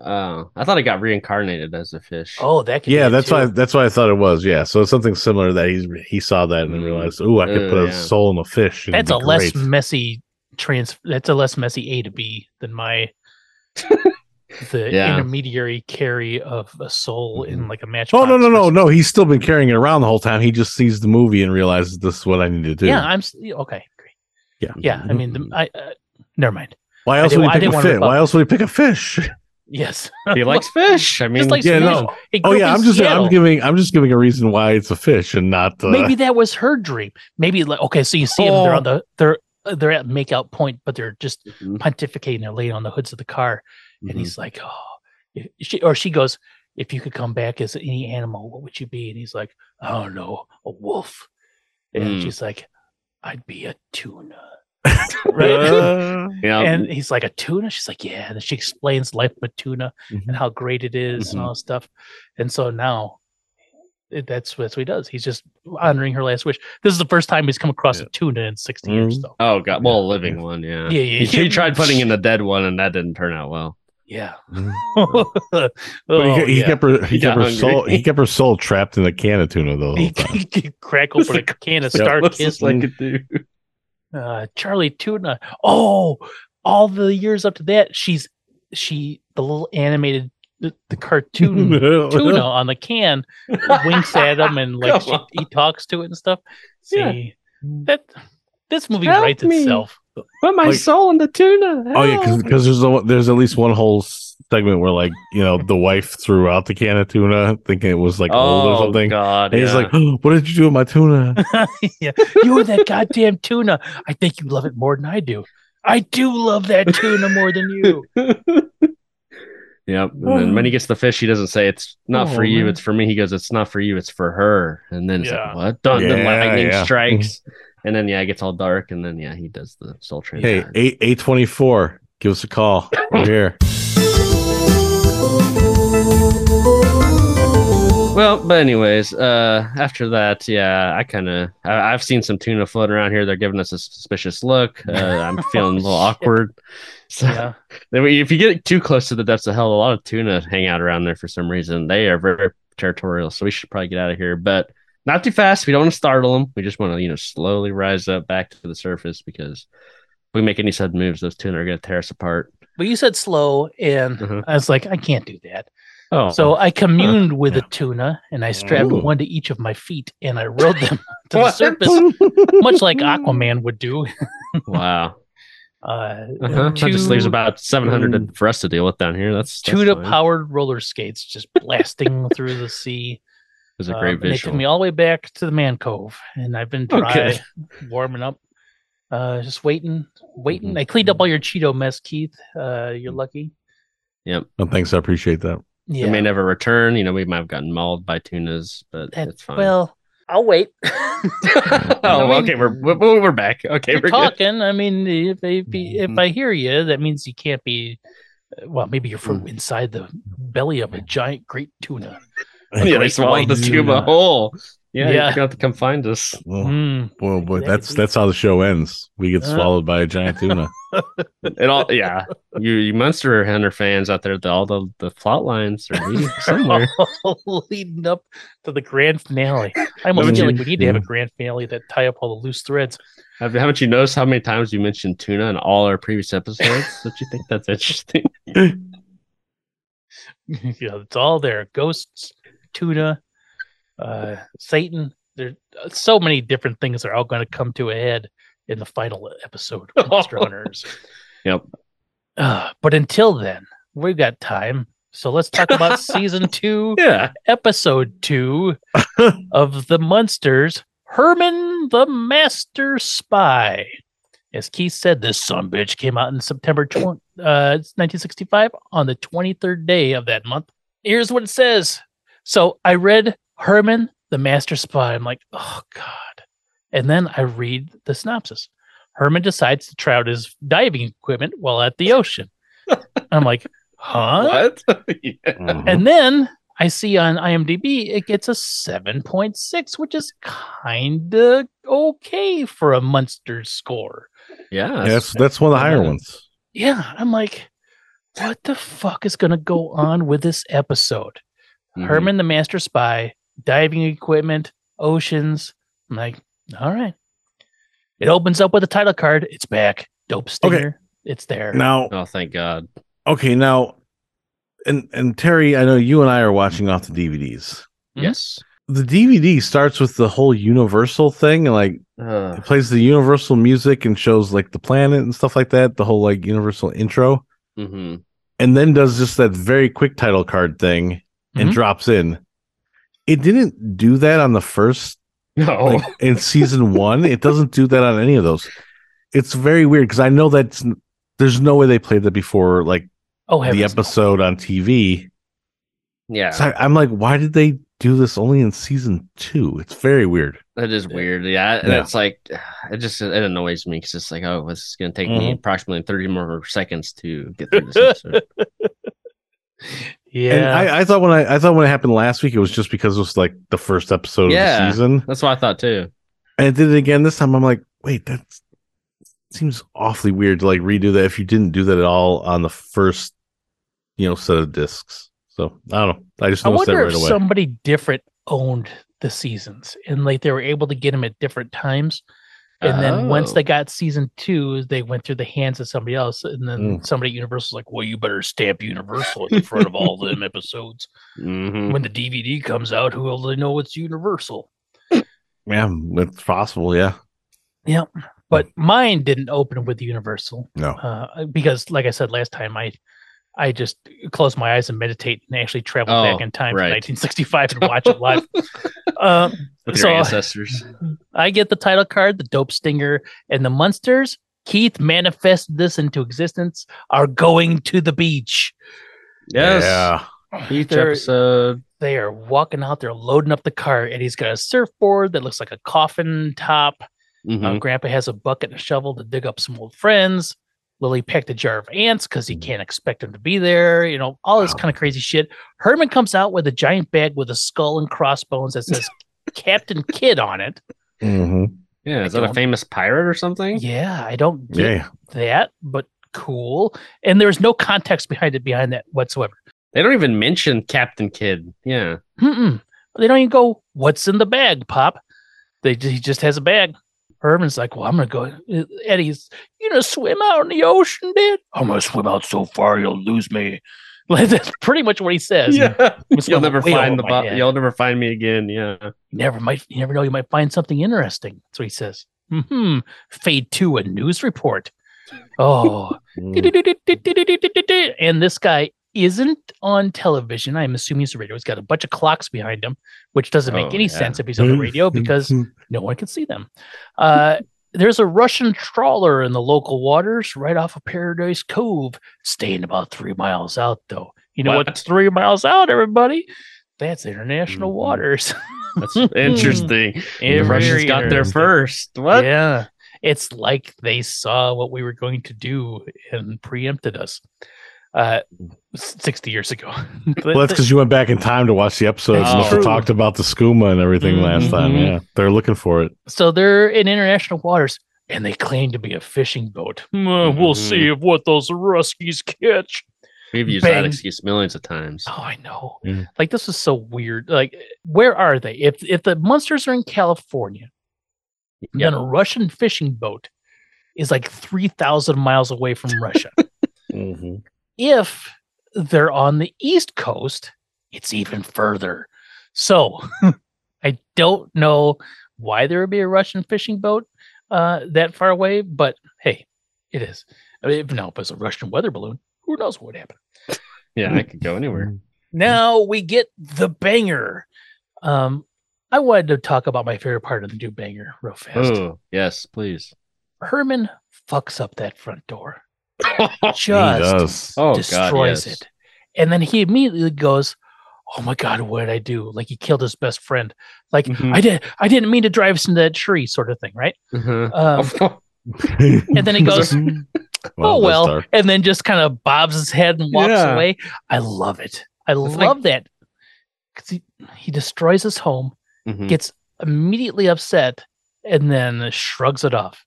Oh, I thought he got reincarnated as a fish. Oh, that could yeah, it, that's too. why that's why I thought it was. Yeah, so it's something similar that he's he saw that and Mm. realized, oh, I could Uh, put a soul in a fish. That's a be less great." messy trans. That's a less messy A to B than my *laughs* the Yeah. intermediary carry of a soul in Mhm. like a matchbox. Oh no no no no! He's still been carrying it around the whole time. He just sees the movie and realizes this is what I need to do. Yeah, I'm okay. Great. yeah. Yeah, I mean, the, I uh, never mind. Why I else didn't- would I he pick a fish? Why else would he pick a fish? *laughs* Yes, he *laughs* likes fish. I mean, just like yeah, fish. no. He Oh yeah, I'm just Seattle. I'm giving I'm just giving a reason why it's a fish and not uh, Maybe that was her dream. Maybe like okay, so you see them. They're Oh. on the they're they're at makeout point, but they're just Mhm, pontificating. They're laying on the hoods of the car, and mhm. he's like, "Oh," she or she goes, "If you could come back as any animal, what would you be?" And he's like, "I don't know, a wolf." And Mm. she's like, "I'd be a tuna." *laughs* right? Uh, *laughs* yeah, and he's like, "A tuna?" She's like, "Yeah." And then she explains life with a tuna Mhm. and how great it is and Mhm. all this stuff. And so now. It, that's that's what he does. He's just honoring her last wish. This is the first time he's come across Yeah. a tuna in sixty years, Mhm. though. oh god, well, a living Yeah. one, yeah. Yeah, yeah, He, he yeah. tried putting in a dead one, and that didn't turn out well. Yeah. *laughs* Mhm. oh, But he, he yeah. kept her he He kept got her soul he kept her soul trapped in a can of tuna though. he, time. he crack open a can of Yeah, Star What's Kiss. this like a dude? Uh, Charlie Tuna. Oh, all the years up to that, she's she the little animated the, the cartoon *laughs* tuna on the can winks at him and like she, he talks to it and stuff. See Yeah. that this movie Help writes me. itself. Put my Like- soul in the tuna. Oh yeah, because there's a, there's at least one whole s- segment where like you know the wife threw out the can of tuna thinking it was like old or Oh something. God! And he's like, oh, "What did you do with my tuna?" *laughs* yeah, you and that goddamn tuna. I think you love it more than I do. I do love that tuna more than you. *laughs* Yep. And then when he gets the fish, he doesn't say it's not for Oh, you, man. it's for me. He goes, It's not for you, it's for her. And then it's Yeah. like, What? Dun, the lightning yeah. strikes. And then yeah, it gets all dark, and then yeah, he does the soul train. hey, eight eight twenty four. Give us a call. We're here. Well, but anyways, uh after that, yeah, I kind of I've seen some tuna floating around here. They're giving us a suspicious look. Uh, I'm *laughs* feeling a little Oh, shit. awkward. So Yeah, *laughs* if you get too close to the depths of hell, a lot of tuna hang out around there for some reason. They are very territorial, so we should probably get out of here, but not too fast. We don't want to startle them. We just want to, you know, slowly rise up back to the surface because if we make any sudden moves, those tuna are going to tear us apart. But you said slow, and Mhm. I was like, I can't do that. Oh, So I communed with Yeah. the tuna, and I strapped Ooh. one to each of my feet, and I rode them *laughs* to the surface, much like Aquaman would do. wow. *laughs* Uh, Uh-huh. That just leaves about 700 for us to deal with down here. That's, that's tuna fine. powered roller skates just blasting *laughs* through the sea. It was a Um, great and They took me all the way back to the man cove, and I've been dry, Okay. warming up, uh, just waiting, waiting. Mhm. I cleaned up all your Cheeto mess, Keith. Uh, you're lucky. Oh, thanks, I appreciate that. Yeah. It may never return. You know, we might have gotten mauled by tunas, but That- it's fine. Well, I'll wait. *laughs* *laughs* oh, I mean, okay. We're, we're we're back. Okay, You're we're good. talking. I mean, if if, if Mhm. I hear you, that means you can't be. uh, Well, maybe you're from Mm. inside the belly of a giant great tuna. *laughs* Yeah, they swallowed the white tuna. whole. Yeah, Yeah. you're gonna have to come find us. Well, Mm. well, boy, that's that's how the show ends. We get Uh. swallowed by a giant tuna. *laughs* It all, yeah. You, you Munster Hunter fans out there, the, all the the plot lines are leading *laughs* somewhere. leading up to the grand finale. I almost Haven't feel you- like we need to have a grand finale that tie up all the loose threads. Have, haven't you noticed how many times you mentioned tuna in all our previous episodes? *laughs* Don't you think that's interesting? yeah, it's all there. Ghosts, tuna, uh, Satan. There's so many different things are all going to come to a head in the final episode of Munster *laughs* Hunters. Yep. Uh, but until then, we've got time. So let's talk about *laughs* season two, Yeah. episode two *laughs* of the Munsters. Herman the Master Spy. As Keith said, this son bitch came out in September 20, uh, 1965 on the 23rd day of that month. Here's what it says. So I read Herman the Master Spy. I'm like, oh God. And then I read the synopsis. Herman decides to try out his diving equipment while at the ocean. I'm like, huh? *laughs* What? yeah. *laughs* Mhm. And then I see on IMDb it gets a 7.6, which is kind of okay for a Munster score. Yeah. Yeah, that's that's one of the higher Yeah. ones. Yeah, I'm like, what the fuck is going to go on with this episode? Mhm. Herman the Master Spy, diving equipment, oceans. I'm like, all right. It opens up with a title card. It's back. Dope stinger. It's there. Now, Oh, thank God. okay, now, and and Terry, I know you and I are watching off the DVDs. Mhm. Yes. The DVD starts with the whole Universal thing, and like Uh, it plays the Universal music and shows like the planet and stuff like that. The whole like Universal intro, mhm. and then does just that very quick title card thing and Mhm. drops in. It didn't do that on the first No. like in season *laughs* one. It doesn't do that on any of those. It's very weird because I know that there's no way they played that before, like Oh, the episode on TV. yeah. So I, I'm like, why did they do this only in season two? It's very weird. That is weird. Yeah. And Yeah. it's like, *sighs* it just it annoys me because it's like, oh, this is going to take me Mhm. approximately 30 more seconds to get through this episode. *laughs* Yeah. And I, I thought when I, I thought when it happened last week, it was just because it was like the first episode Yeah. of the season, That's what I thought too. and it did it again this time. I'm like, wait, that seems awfully weird to like redo that if you didn't do that at all on the first, you know, set of discs. So I don't know. I just I noticed that wonder right if away. somebody different owned the seasons and like they were able to get them at different times. And then once Oh. they got season two, they went through the hands of somebody else. And then Mm. somebody at Universal's like, well, you better stamp Universal in front of all them *laughs* episodes. Mhm. When the DVD comes out, who will they know it's Universal? yeah, it's possible. Yeah. Yeah. But mine didn't open with Universal No. uh, because, like I said last time, I I just close my eyes and meditate and actually travel Oh, back in time right. to 1965 and watch it live. *laughs* um, With so your ancestors. I get the title card, the dope stinger, and the Munsters. Keith manifested this into existence. Are going to the beach. Yes. Yeah. Each They're- episode. They are walking out there, loading up the car, and he's got a surfboard that looks like a coffin top. Mhm. Uh, Grandpa has a bucket and a shovel to dig up some old friends. Lily packed a jar of ants because he can't expect them to be there. You know, all this Wow. kind of crazy shit. Herman comes out with a giant bag with a skull and crossbones that says *laughs* Captain Kidd on it. hmm yeah. Is I that a famous pirate or something? Yeah, I don't get Yeah. that, but cool. And there's no context behind it behind that whatsoever. They don't even mention Captain Kidd. Yeah. Mm-mm. They don't even go, "What's in the bag, Pop?" They he just has a bag. Herman's like, "Well, I'm gonna go." Eddie's, "You gonna swim out in the ocean, dude? I'm gonna swim out so far you'll lose me. *laughs* Like that's pretty much what he says. Yeah. You'll never find the my bo- you'll never find me again. Yeah. You never might. You never know. You might find something interesting. That's what he says. Hmm. Fade to a news report. *laughs* Oh. Mm. and this guy isn't on television. I'm assuming he's a radio. He's got a bunch of clocks behind him, which doesn't make Oh, any yeah. sense if he's on the radio because *laughs* no one can see them. Uh, there's a Russian trawler in the local waters right off of Paradise Cove, staying about three miles out, though. You know What? what's three miles out, everybody? That's international Mhm. waters. *laughs* That's interesting. *laughs* the Russians got there first. What? Yeah. It's like they saw what we were going to do and preempted us uh, 60 years ago. *laughs* Well, that's because you went back in time to watch the episodes and Oh. must have talked about the scuba and everything last time. Mhm. Yeah, they're looking for it. so they're in international waters and they claim to be a fishing boat. Uh, We'll Mhm. see if what those Ruskies catch. We've used Bang. that excuse millions of times. Oh, I know. Yeah. Like this is so weird. Like, where are they? If if the Munsters are in California, Yeah. then a Russian fishing boat is like three thousand miles away from Russia. *laughs* Mhm. If they're on the East Coast, it's even further. So *laughs* I don't know why there would be a Russian fishing boat uh, that far away, but hey, it is. I mean, if no, if it's a Russian weather balloon, who knows what would happen? *laughs* Yeah, I could go anywhere. *laughs* Now we get the banger. Um, I wanted to talk about my favorite part of the new banger real fast. Oh, yes, please. Herman fucks up that front door. He Just does. Oh, destroys God, yes. it. And then he immediately goes, Oh my god, what did I do? Like he killed his best friend. Like Mhm. I did I didn't mean to drive us into that tree, sort of thing, right? Uh-huh. Um, *laughs* and then he goes, Oh well, dark. and then just kind of bobs his head and walks Yeah. away. I love it. I like- love that. Because he, he destroys his home, Mhm. gets immediately upset, and then shrugs it off.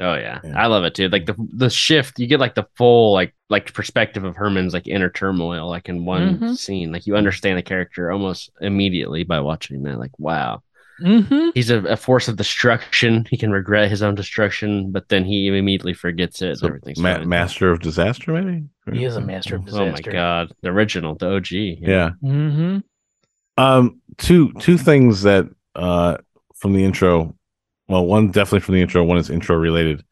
Oh yeah. Yeah. I love it too. Like the the shift, you get like the full like like perspective of Herman's like inner turmoil, like in one Mhm. scene. Like you understand the character almost immediately by watching that. Like wow, Mm-hmm. he's a, a force of destruction. He can regret his own destruction, but then he immediately forgets it. So, everything's ma- master of disaster, maybe. He is a master of disaster. Oh my god, the original, the OG. Yeah. Mm-hmm. Um, two two things that uh from the intro. Well, one definitely from the intro. One is intro related.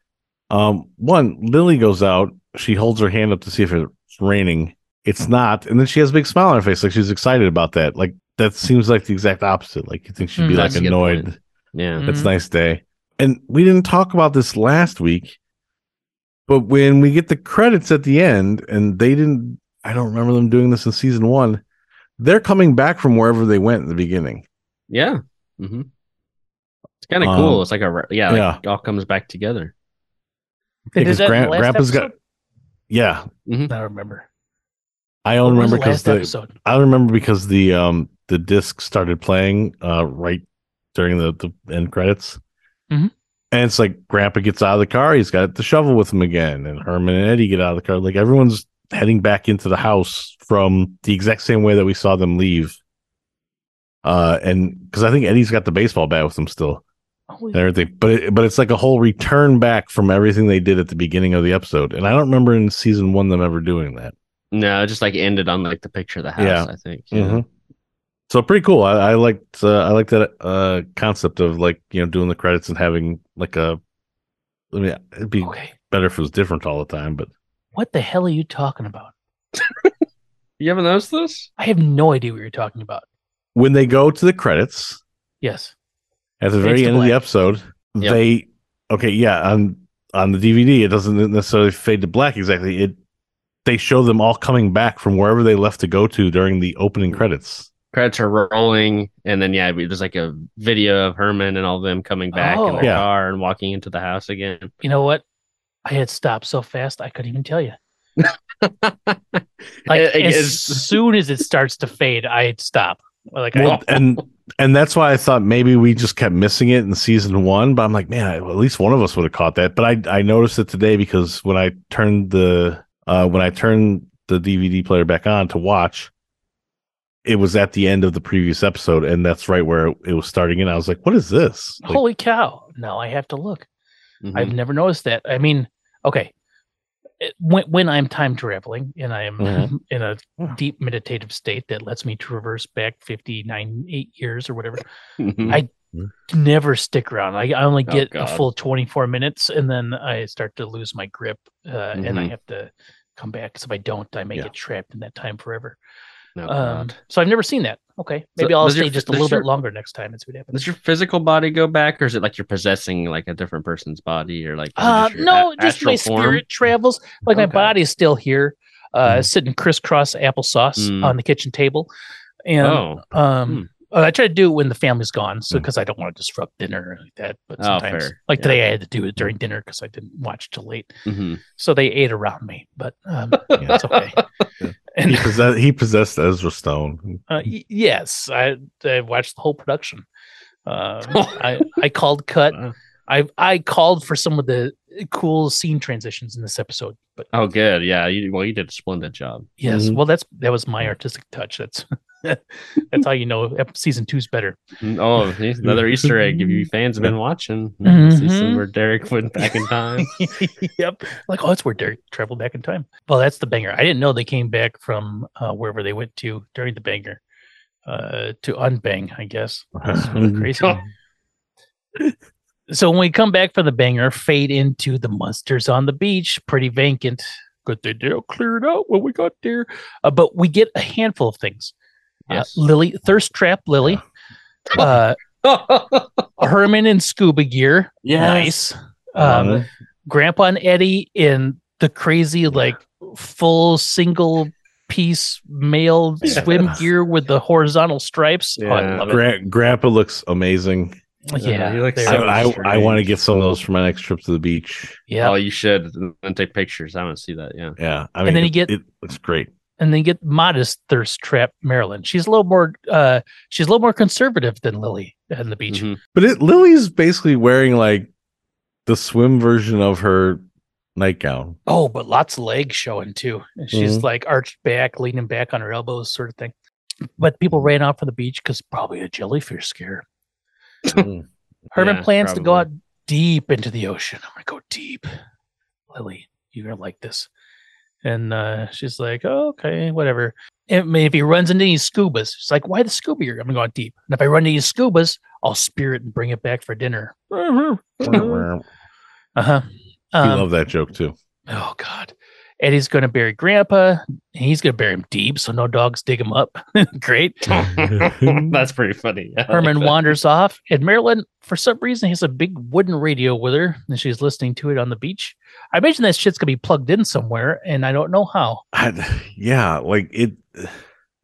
Um, one Lily goes out. She holds her hand up to see if it's raining. It's not, and then she has a big smile on her face, like she's excited about that. Like that seems like the exact opposite. Like you think she'd be Mm, like that's a good annoyed. Yeah. It's a nice day. And we didn't talk about this last week, but when we get the credits at the end, and they didn't, I don't remember them doing this in season one. They're coming back from wherever they went in the beginning. Yeah. hmm It's kind of Um, cool. It's like a yeah, like yeah. it all comes back together. Because that in the Gran- last Grandpa's got, yeah. I don't remember. I What don't remember because last the episode. I remember because the um the disc started playing uh right during the the end credits. Mhm. And it's like Grandpa gets out of the car, he's got the shovel with him again, and Herman and Eddie get out of the car. Like everyone's heading back into the house from the exact same way that we saw them leave. Uh, and because I think Eddie's got the baseball bat with him still Holy and everything, but it, but it's like a whole return back from everything they did at the beginning of the episode, and I don't remember in season one them ever doing that. No, it just like ended on like the picture of the house. Yeah. I think. Mhm. So pretty cool. I, I liked uh, I like that uh concept of like you know doing the credits and having like a. I mean, it'd be Okay. better if it was different all the time, but What the hell are you talking about? *laughs* You haven't noticed this? I have no idea what you're talking about. When they go to the credits Yes. At the very to end of the episode, Yep. they okay, yeah, on on the DVD, it doesn't necessarily fade to black exactly. It they show them all coming back from wherever they left to go to during the opening mm-hmm. credits. Credits are rolling, and then yeah, there's like a video of Herman and all of them coming back in Oh. their Yeah. car and walking into the house again. You know what? I had stopped so fast I couldn't even tell you. *laughs* Like It- it- as soon as it starts to fade, I'd stop. Like Well, I, *laughs* and and that's why I thought maybe we just kept missing it in season one. But I'm like, man, I- at least one of us would have caught that. But I I noticed it today because when I turned the uh when I turned the DVD player back on to watch, it was at the end of the previous episode, and that's right where it, it was starting. And I was like, what is this? Like, holy cow! Now I have to look. Mhm. I've never noticed that. I mean, okay. It- When, when I'm time traveling and I am Mhm. *laughs* in a Yeah. deep meditative state that lets me traverse back 59, eight years or whatever, Mhm. I never stick around. I, I only Oh, get a full 24 minutes and then I start to lose my grip uh, and I Mhm. have to come back. Because if I don't, I may Yeah. get trapped in that time forever. No, Um, so I've never seen that. Okay. So Maybe I'll does your stay just a little your- bit longer next time and see what happens. Does your physical body go back, or is it like you're possessing like a different person's body, or like Uh, just no, a- just my form? spirit travels. Like my Okay. body's still here, uh, Mhm. sitting crisscross applesauce Mm. on the kitchen table. And Oh, um, uh, I try to do it when the family's gone, so Mm. because I don't want to disrupt dinner or like that. But Oh, sometimes, fair. like Yeah. today, I had to do it during dinner because I didn't watch till late. mhm. So they ate around me, but um, *laughs* Yeah. it's okay. *laughs* he And possessed he possessed Ezra Stone. uh, y- yes, I, I watched the whole production. Um, *laughs* I I called cut. Wow. I I called for some of the cool scene transitions in this episode, but Oh, good. Yeah. You, well, you did a splendid job. yes, Mhm. well that's that was my artistic touch. That's *laughs* that's how you know ep- season two's better. Mm, Oh, another Easter egg. If you fans have been watching, the season Mhm. where Derek went back in time. *laughs* yep. Like, oh, that's where Derek traveled back in time. Well, that's the banger. I didn't know they came back from uh, wherever they went to during the banger uh, to unbang, I guess. That's *laughs* crazy. so when we come back from the banger, fade into the Munsters on the beach, pretty vacant. Good they did clear it out when we got there. Uh, but we get a handful of things. Yes. Uh, Lily, thirst trap Lily. Uh, *laughs* Herman in scuba gear. Nice. Um, Uh, Grandpa and Eddie in the crazy, like full single piece male swim gear with the horizontal stripes. Oh, I Yeah. love it. Gra- Grandpa looks amazing. Yeah, he looks so I, I, I want to get some of those for my next trip to the beach. yeah. Oh, you should and take pictures. I want to see that. Yeah. Yeah, I And mean, then you it, get- it looks great. And then get modest thirst trap Marilyn. She's a little more uh she's a little more conservative than Lily on the beach. Mhm. But it Lily's basically wearing like the swim version of her nightgown. Oh, but lots of legs showing too. And she's Mhm. like arched back, leaning back on her elbows, sort of thing. But people ran off from the beach because probably a jellyfish scare. Mm. Herman Yeah, plans to go out deep into the ocean. I'm gonna go deep. Lily, you're gonna like this. And uh, she's like, oh, okay, whatever. And if he runs into any scubas, she's like, why the scuba gear? I'm gonna go out deep. And if I run into any scubas, I'll spear it and bring it back for dinner. *laughs* Uh-huh. Um, love that joke too. oh God. Eddie's gonna bury grandpa, and he's gonna bury him deep so no dogs dig him up. *laughs* Great. *laughs* *laughs* That's pretty funny. I Herman that. wanders off, and Marilyn, for some reason, has a big wooden radio with her, and she's listening to it on the beach. I imagine that shit's gonna be plugged in somewhere, and I don't know how. I, yeah, like it.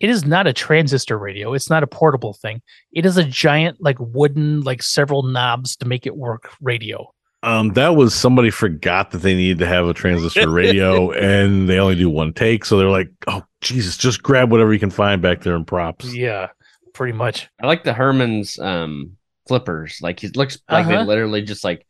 It is not a transistor radio. It's not a portable thing. It is a giant, like wooden, like several knobs to make it work radio. Um, that was somebody forgot that they needed to have a transistor *laughs* radio, and they only do one take. So they're like, "Oh Jesus, just grab whatever you can find back there in props." Yeah, pretty much. I like the Herman's um flippers. Like he looks like Uh-huh. they literally just like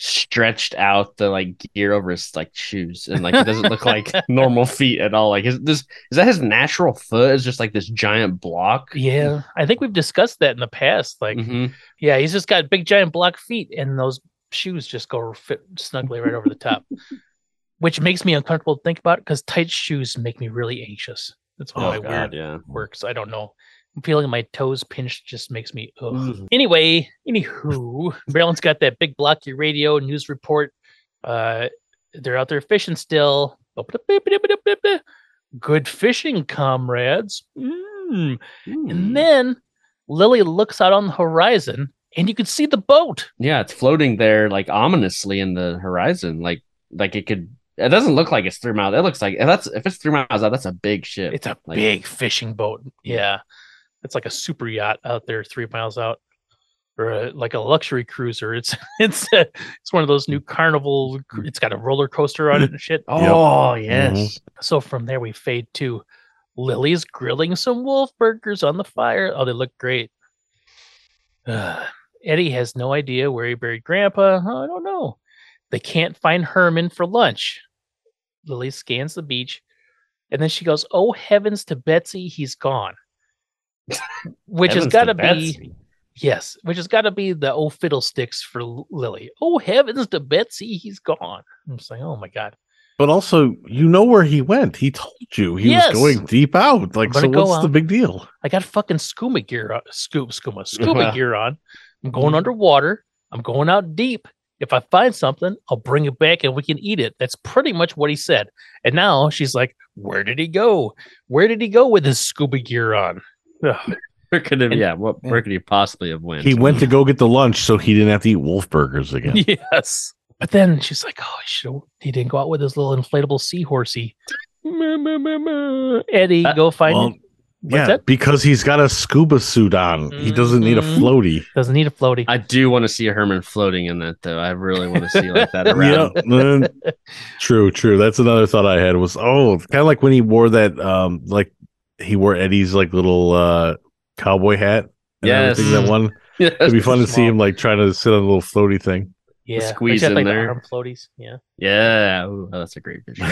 stretched out the like gear over his like shoes and like it doesn't look like *laughs* normal feet at all. Like is this is that his natural foot? Is just like this giant block? Yeah, I think we've discussed that in the past. Like, Mhm. yeah, he's just got big, giant block feet, and those shoes just go fit snugly right over the top, which makes me uncomfortable to think about because tight shoes make me really anxious. That's one Oh my god, weird yeah. works. I don't know. I'm feeling my toes pinched just makes me. Ugh. Mhm. Anyway, anywho, Marilyn's got that big blocky radio news report. Uh, they're out there fishing still. Good fishing, comrades. Mm. Hmm. And then Lily looks out on the horizon and you can see the boat. Yeah, it's floating there like ominously in the horizon. Like like it could it doesn't look like it's three miles. It looks like if that's if it's three miles out, that's a big ship. It's a Like- big fishing boat. Yeah. It's like a super yacht out there three miles out. Or a, like a luxury cruiser. It's *laughs* it's a, it's one of those new carnival. It's got a roller coaster on it and shit. *laughs* Oh yes. Mm-hmm. So from there we fade to Lily's grilling some wolf burgers on the fire. Oh, they look great. *sighs* Eddie has no idea where he buried Grandpa. Oh, I don't know. They can't find Herman for lunch. Lily scans the beach, and then she goes, "Oh heavens to Betsy, he's gone." Which has got to be Betsy. yes, which has got to be the oh fiddlesticks for Lily. Oh heavens to Betsy, he's gone. I'm just like, oh my god. But also, you know where he went. He told you he Yes. was going deep out. Like, so what's the big deal? I got fucking scuba gear on, scuba, scuba, scuba gear on. I'm going underwater. I'm going out deep. If I find something, I'll bring it back and we can eat it. That's pretty much what he said. And now she's like, Where did he go? Where did he go with his scuba gear on? Ugh. Where could it, And- yeah, what where could he possibly have went? He went to go get the lunch so he didn't have to eat wolf burgers again. *laughs* yes. But then she's like, Oh, should he didn't go out with his little inflatable seahorsey. *laughs* Eddie, Uh, go find well, him. What's yeah, that? because he's got a scuba suit on. He doesn't need a floaty. Doesn't need a floaty. I do want to see a Herman floating in that though. I really want to see like that *laughs* around. mm, *laughs* true, true. That's another thought I had was oh, kind of like when he wore that, um, like he wore Eddie's like little uh cowboy hat. and Yes. everything, that one. *laughs* It'd be fun to see him like trying to sit on a little floaty thing. yeah. squeeze They in like, the there. arm floaties. Yeah. Yeah, Ooh, that's a great vision.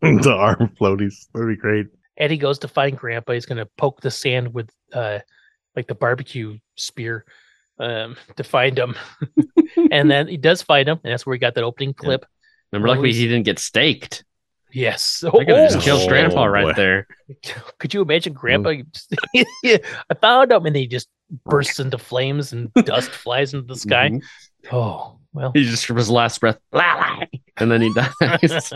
the arm floaties. That'd be great. Eddie goes to find Grandpa. He's going to poke the sand with uh, like the barbecue spear um, to find him. *laughs* and then he does find him. And that's where he got that opening clip. Remember, Well, luckily he didn't get staked. Yes. I could have just Oh, killed Oh, Grandpa boy. right there. *laughs* Could you imagine Grandpa? *laughs* I found him and he just bursts into flames and dust flies into the sky. Mhm. Oh, well. He just from his last breath, "La, la," and then he dies.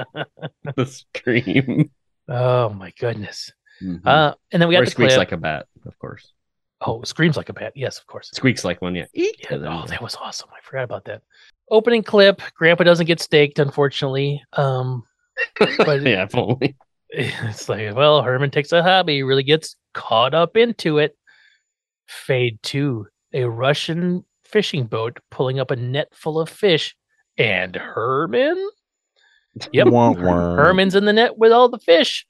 the scream. Oh, my goodness. Mhm. Uh, and then we got or the squeaks clip. like a bat, of course. oh, screams like a bat. Yes, of course. Squeaks like one, yeah. Yeah, oh, that was awesome. I forgot about that. Opening clip. Grandpa doesn't get staked, unfortunately. Um, *laughs* but yeah, only. *laughs* it's like, well, Herman takes a hobby, really gets caught up into it. Fade to a Russian fishing boat pulling up a net full of fish, and Herman. Yep, Wah, wah. Herman's in the net with all the fish.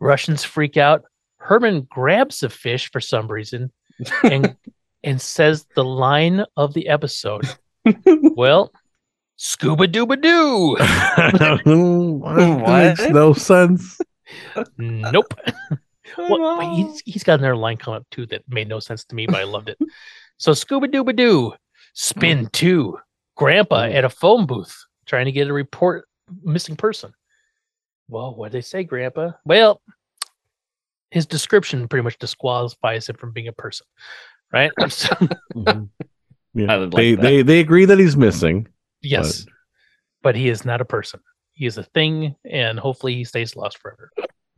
Russians freak out. Herman grabs the fish for some reason *laughs* and and says the line of the episode. *laughs* well, scuba dooba doo. *laughs* Makes no sense. Nope. What, wait, he's, he's got another line coming up too that made no sense to me, but I loved it. So scuba dooba doo, spin hmm. two, grandpa hmm. at a phone booth trying to get a report missing person. Well, what did they say, grandpa? Well, his description pretty much disqualifies him from being a person, right? *laughs* So- Yeah. Like they, that. they they agree that he's missing. yes, but he is not a person. He is a thing, and hopefully he stays lost forever.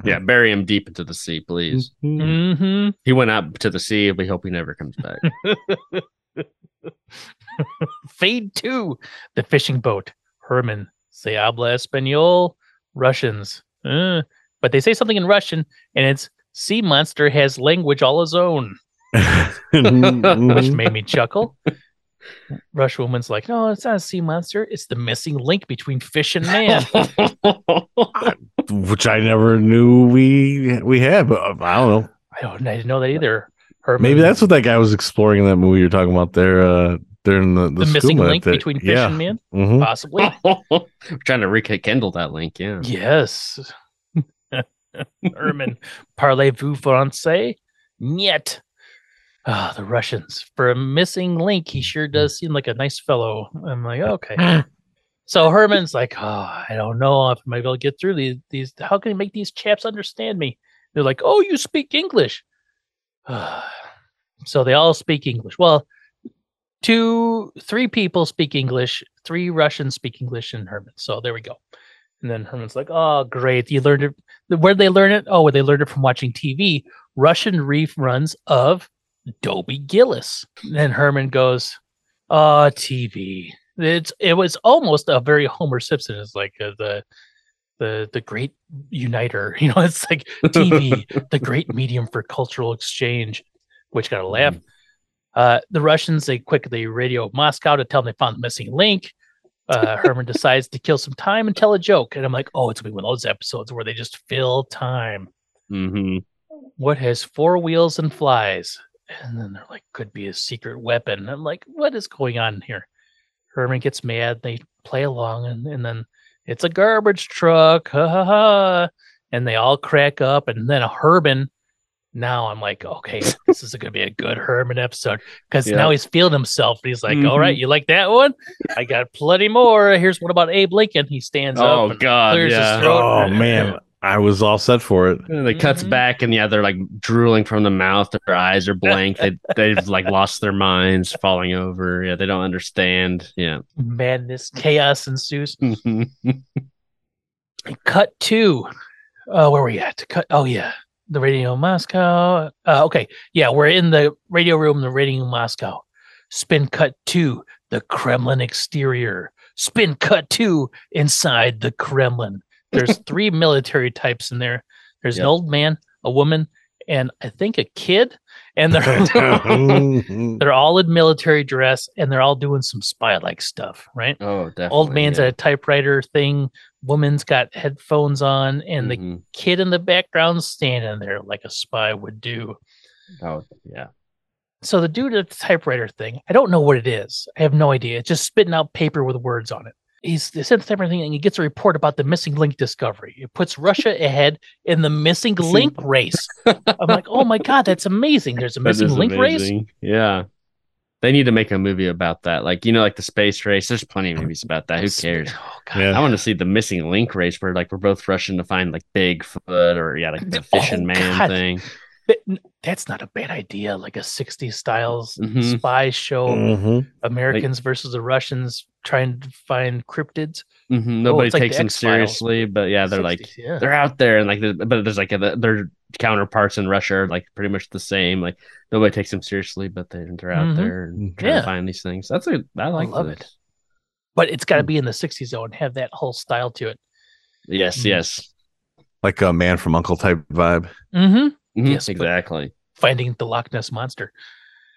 Yeah, bury him deep into the sea, please. Mm-hmm. He went out to the sea. And we hope he never comes back. *laughs* *laughs* Fade to the fishing boat. Herman, se habla español, Russians. Uh, but they say something in Russian, and it's sea monster has language all his own, *laughs* which made me chuckle. Rush woman's like, no, it's not a sea monster. It's the missing link between fish and man. *laughs* Which I never knew we we had, but uh, I don't know. I don't. I didn't know that either. Herman, Maybe that's what that guy was exploring in that movie you're talking about there. Uh, during the the, the, missing link that- between fish yeah. and man. Mhm. Possibly. *laughs* We're trying to rekindle that link. Yeah. Yes. Herman, parlez-vous français? Niet. Ah, the Russians. For a missing link, he sure does seem like a nice fellow. I'm like, okay. so Herman's like, oh, I don't know if I'm be able to get through these. These, how can he make these chaps understand me? They're like, oh, you speak English. *sighs* so they all speak English. Well, two, three people speak English. Three Russians speak English in Herman. So there we go. And then Herman's like, "Oh, great! You learned it. Where'd they learn it? Oh, where they learned it from watching TV, Russian reruns of Dobie Gillis." And then Herman goes, "Oh, TV. It's it was almost a very Homer Simpson. It's like uh, the the the great uniter. *laughs* You know, it's like TV, *laughs* the great medium for cultural exchange." Which got a laugh. Uh, the Russians they quickly radio Moscow to tell them they found the missing link uh, *laughs* Herman decides to kill some time and tell a joke. And I'm like, oh, it's gonna be one of those episodes where they just fill time. Mm-hmm. What has four wheels and flies? And then they're like, could be a secret weapon. I'm like, what is going on here? Herman gets mad. They play along, and, and then it's a garbage truck. Ha ha ha. And they all crack up. And then a Herman now I'm like, okay, this is going to be a good Herman episode because Yeah. now he's feeling himself. He's like, all Mhm. right, you like that one? I got plenty more. Here's one about Abe Lincoln. He stands Oh up. and God, clears his yeah. Oh man, I was all set for it. And it cuts Mhm. back, and yeah, they're like drooling from the mouth. Their eyes are blank. They *laughs* they've like lost their minds, falling over. Yeah, they don't understand. Yeah. Madness, chaos ensues. *laughs* Cut two. Uh, where were we at? Cut. Oh yeah, the radio Moscow. Uh, okay, yeah, we're in the radio room. The radio Moscow. Spin cut two. The Kremlin exterior. Spin cut two inside the Kremlin. There's *laughs* three military types in there. There's an old man, a woman, and I think a kid. And they're *laughs* *laughs* they're all in military dress, and they're all doing some spy-like stuff, right? oh, definitely. old man's yeah. at a typewriter thing woman's got headphones on and the Mhm. kid in the background standing there like a spy would do. Oh, yeah. so the dude at the typewriter thing i don't know what it is. I have no idea. It's just spitting out paper with words on it. He's the typewriter thing and he gets a report about the missing link discovery. It puts russia *laughs* ahead in the missing link race. I'm like oh my god that's amazing. There's a *laughs* missing is link race. Yeah. They need to make a movie about that. Like, you know, like the space race. There's plenty of movies about that. Who cares? oh god Yeah. I want to see the missing link race where like we're both rushing to find like Bigfoot or yeah, like the Oh, fishing man God. thing. That- n- that's not a bad idea like a 60s styles Mhm. spy show Mhm. Americans versus the Russians trying to find cryptids. hmm Nobody Oh, it's like takes the them X-Files. seriously, but yeah, they're like yeah. they're out there and like but there's like a, their counterparts in Russia are like pretty much the same. Like nobody takes them seriously, but they, they're out Mhm. there and trying Yeah. to find these things. That's a I like love this. it. but it's got to be in the 60s though and have that whole style to it. Yes, Mhm. yes, Like a man from U.N.C.L.E. type vibe. Mm-hmm. Mhm, Yes, exactly. Finding the Loch Ness monster.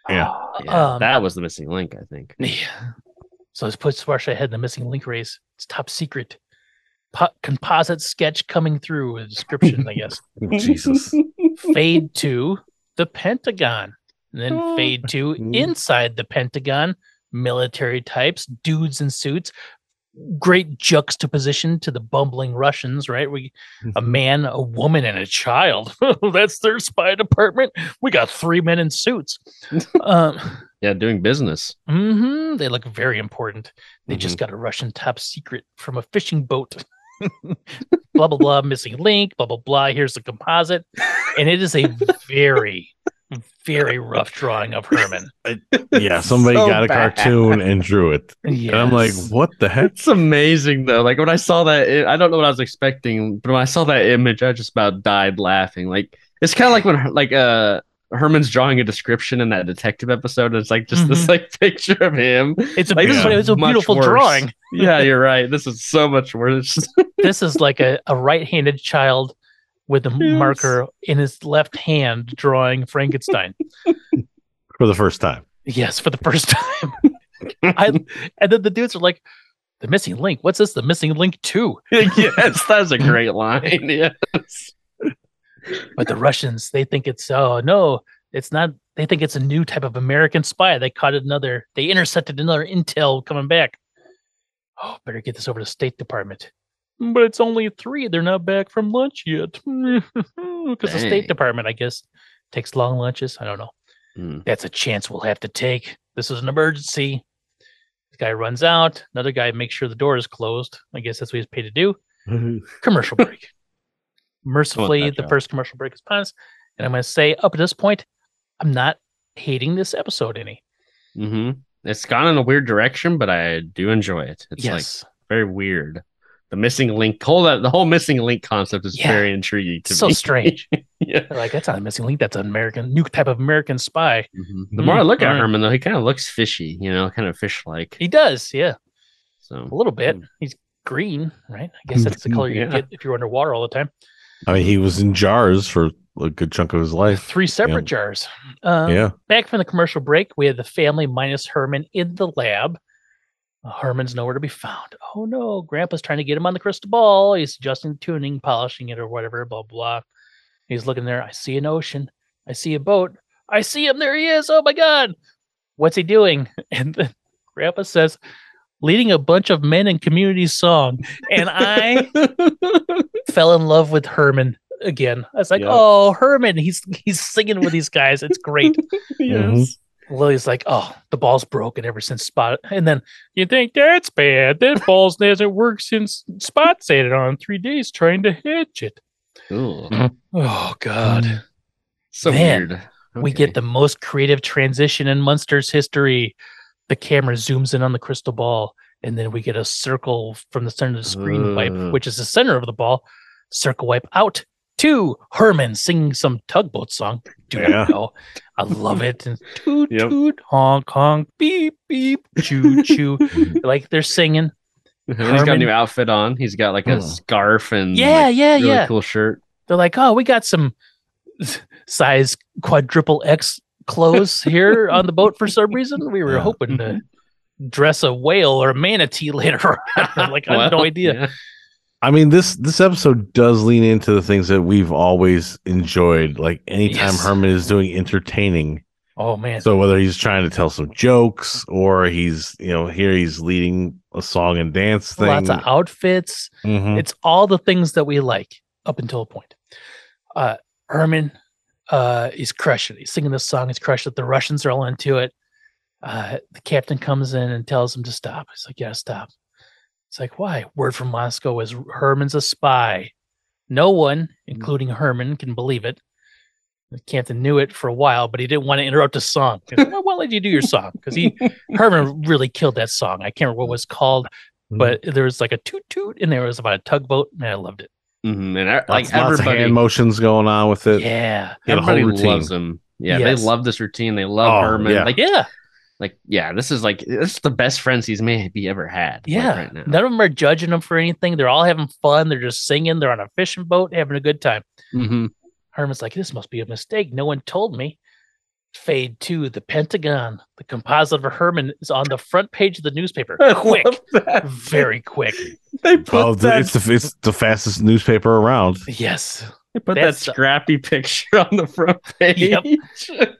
Yeah. Yeah, Um, that was the missing link, I think. Yeah. So this puts Russia ahead in the missing link race. It's top secret. Po- composite sketch coming through a description, I guess. *laughs* Jesus. *laughs* Fade to the Pentagon. And then Oh. fade to Mm. inside the Pentagon. Military types, dudes in suits. Great juxtaposition to the bumbling Russians, right? We a man, a woman, and a child. *laughs* That's their spy department. We got three men in suits. um, Yeah, doing business. hmm They look very important. They Mm-hmm. just got a Russian top secret from a fishing boat. Blah blah blah, missing link. Blah blah blah. Here's the composite, and it is a very, very rough drawing of Herman. Yeah, somebody *laughs* So got a bad. cartoon and drew it. And I'm like, what the heck? It's amazing though. Like when I saw that, i- I don't know what I was expecting, but when I saw that image, I just about died laughing. Like it's kind of like when like uh Herman's drawing a description in that detective episode. It's like just this Mhm. like *laughs* picture of him. It's a Like, beautiful, yeah, it's a beautiful worse. drawing. *laughs* Yeah, you're right. This is so much worse. *laughs* This is like a, a right-handed child with a Yes. marker in his left hand drawing Frankenstein. For the first time. Yes, for the first time. I, and then the dudes are like, the missing link. What's this? The missing link two. yes, that's a great line. Yes. But the Russians, they think it's oh no, it's not. They think it's a new type of American spy. They caught another. They intercepted another intel coming back. Oh, better get this over to State Department. But it's only three. They're not back from lunch yet. *laughs* Because the State Department, I guess, takes long lunches. I don't know. Hmm. That's a chance we'll have to take. This is an emergency. The guy runs out. Another guy makes sure the door is closed. I guess that's what he's paid to do. *laughs* Commercial break. Mercifully, the first commercial break is upon us. And I'm going to say, up at this point, I'm not hating this episode any. hmm It's gone in a weird direction, but I do enjoy it. It's like very weird. the missing link. Whole that the whole missing link concept is Yeah. very intriguing to So me. So strange. *laughs* yeah. Like, that's not a missing link. That's an American, new type of American spy. Mhm. The more I look at. Herman, though, he kind of looks fishy. You know, kind of fish like. He does, yeah, So a little bit. Mm. He's green, right? I guess that's the color you Yeah. get if you're underwater all the time. I mean, he was in jars for a good chunk of his life. Three separate Yeah. jars. Um, yeah. Back from the commercial break, we had the family minus Herman in the lab. Herman's nowhere to be found. Oh no, Grandpa's trying to get him on the crystal ball. He's adjusting the tuning, polishing it, or whatever, blah, blah. He's looking there. I see an ocean. I see a boat. I see him. There he is. Oh my God. What's he doing? *laughs* And then Grandpa says, leading a bunch of men in community song. And I *laughs* fell in love with Herman again. I was like, Yep. oh, Herman. He's he's singing with these guys. It's great. *laughs* Yes. Mm-hmm. Lily's like, oh, the ball's broken ever since Spot. And then you think that's bad. That ball's hasn't worked since Spot said it on three days trying to hitch it. Ooh, mm-hmm. Oh God. so Man, weird. We get the most creative transition in Munsters history. The camera zooms in on the crystal ball, and then we get a circle from the center of the screen wipe, Uh. which is the center of the ball. Circle wipe out to Herman singing some tugboat song. Dude, Yeah. I know. I love it. And *laughs* toot Yep. toot honk honk beep beep choo choo. *laughs* like they're singing. And he's got a new outfit on. He's got like a Oh. scarf and Yeah, like, yeah, really yeah. cool shirt. They're like, oh, we got some size quadruple X clothes *laughs* here on the boat for some reason. We were Yeah. hoping to dress a whale or a manatee *laughs* later on. Like, I have no idea. yeah. I mean this this episode does lean into the things that we've always enjoyed. Like anytime Yes. Herman is doing entertaining. Oh man. So whether he's trying to tell some jokes or he's you know here he's leading a song and dance thing. Lots of outfits. Mhm. It's all the things that we like up until a point. Uh Herman uh he's crushing it. He's singing this song, he's crushed it. The Russians are all into it. Uh the captain comes in and tells him to stop. He's like, Yeah, stop. It's like, why? Word from Moscow is Herman's a spy. No one, including Herman, can believe it. The captain knew it for a while, but he didn't want to interrupt his song. Well, why let you do your song? Because he *laughs* Herman really killed that song. I can't remember what it was called, but there was like a toot toot, and there was about a tugboat, and I loved it. Mhm. And I, Lots- like lots of everybody, hand motions going on with it. Yeah, He a whole everybody loves him. Yeah, Yes. they love this routine. They love Oh, Herman. yeah. Like, yeah, like yeah, this is like this is the best friends he's maybe ever had. like, yeah. right now. None of them are judging him for anything. They're all having fun. They're just singing. They're on a fishing boat, having a good time. Mhm. Herman's like, this must be a mistake. No one told me. Fade to the Pentagon. The composite of Herman is on the front page of the newspaper. *laughs* Quick, very quick. They put Well, that, it's the it's the fastest newspaper around. Yes, they put that that's the- scrappy picture on the front *laughs* page. Yep.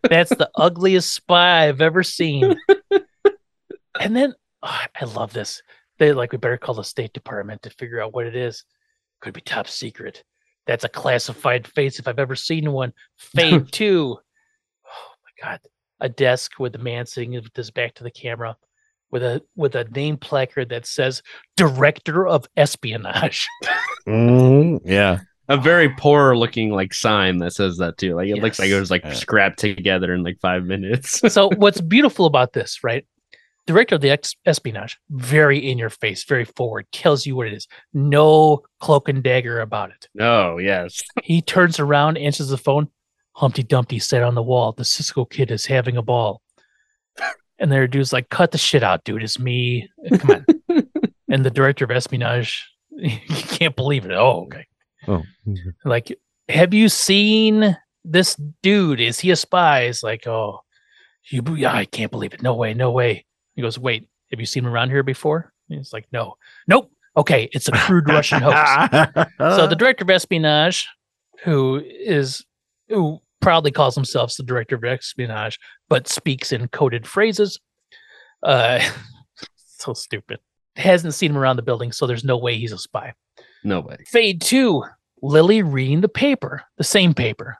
That's the ugliest spy I've ever seen. *laughs* and then oh, I love this. They like we better call the State Department to figure out what it is. Could be top secret. That's a classified face if I've ever seen one. Fade two. My god. A desk with a man sitting with his back to the camera with a with a name placard that says Director of Espionage. *laughs* Mhm, Yeah. a very poor looking like sign that says that too. Like it looks like it was like Yeah. scrapped together in like five minutes. *laughs* so what's beautiful about this, right? Director of the ex- espionage, very in your face, very forward, tells you what it is. No cloak and dagger about it. oh yes. He turns around, answers the phone. Humpty Dumpty sat on the wall. The Cisco kid is having a ball. And their dude's like, cut the shit out, dude. It's me. Come on. *laughs* and the director of espionage, *laughs* you can't believe it. Oh, okay. Oh. Like, have you seen this dude? Is he a spy? It's like, oh, you, yeah, I can't believe it. No way, no way. He goes, wait, have you seen him around here before? He's like, no, nope. Okay, it's a crude Russian hoax. *laughs* So the director of espionage, who is who proudly calls himself the director of espionage, but speaks in coded phrases, uh, *laughs* so stupid. Hasn't seen him around the building, so there's no way he's a spy. Nobody. Fade two, Lily reading the paper, the same paper.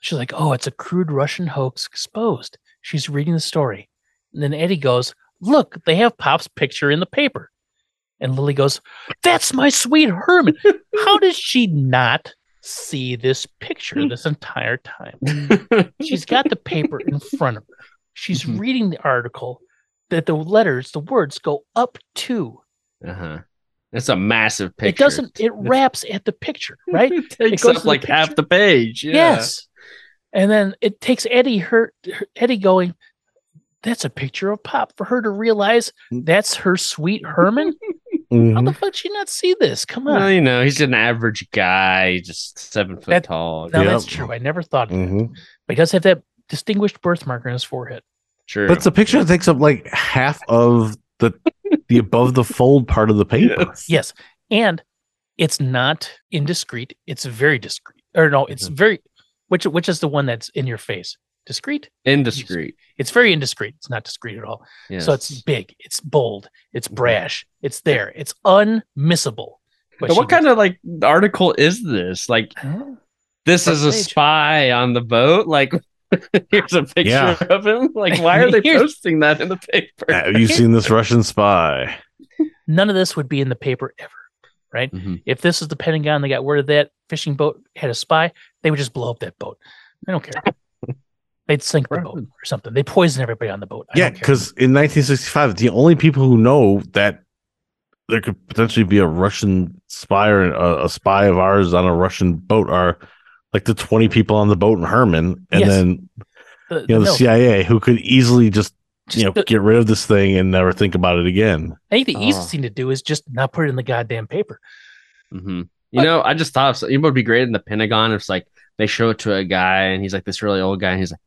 She's like, "Oh, it's a crude Russian hoax exposed." She's reading the story, and then Eddie goes, "Look, they have Pop's picture in the paper." And Lily goes, "That's my sweet Herman." *laughs* How does she not see this picture this *laughs* entire time? *laughs* She's got the paper in front of her. She's Mhm. reading the article that the letters, the words go up to. Uh huh. It's a massive picture. It doesn't. It wraps at the picture, *laughs* right? it takes goes up to the like half the page. Yeah. Yes. And then it takes Eddie her, her- Eddie going, that's a picture of Pop for her to realize that's her sweet Herman. How Mhm. the fuck did you not see this? Come on. Well, you know, he's an average guy, just seven foot That- tall. No, Yeah. that's true. I never thought of that. Mhm. But he does have that distinguished birthmark on his forehead. True. But it's a picture that takes up like half of the the above the fold part of the paper. *laughs* Yes. Yes. And it's not indiscreet. It's very discreet. Or no, it's very which which is the one that's in your face? Discreet? Indiscreet. It's very indiscreet. It's not discreet at all. Yes. So it's big, it's bold, it's Mhm. brash, it's there, it's unmissable. But what kind of like article is this? Like, of this Front is a page. spy on the boat. Like, *laughs* here's a picture Yeah. of him. Like, *laughs* why are they posting that in the paper? Have you seen this Russian spy? none of this would be in the paper ever, right? Mhm. If this is the Pentagon, they got word of that fishing boat had a spy, they would just blow up that boat. I don't care. They'd sink the boat or something. They poison everybody on the boat. I yeah, because in 1965, the only people who know that there could potentially be a Russian spy or a, a spy of ours on a Russian boat are like the 20 people on the boat in Herman, and Yes. then the, you know the milk. CIA who could easily just Just you know the- get rid of this thing and never think about it again. I think the Oh. easiest thing to do is just not put it in the goddamn paper. hmm You know, I just thought of it would be great in the Pentagon if it's like they show it to a guy and he's like this really old guy and he's like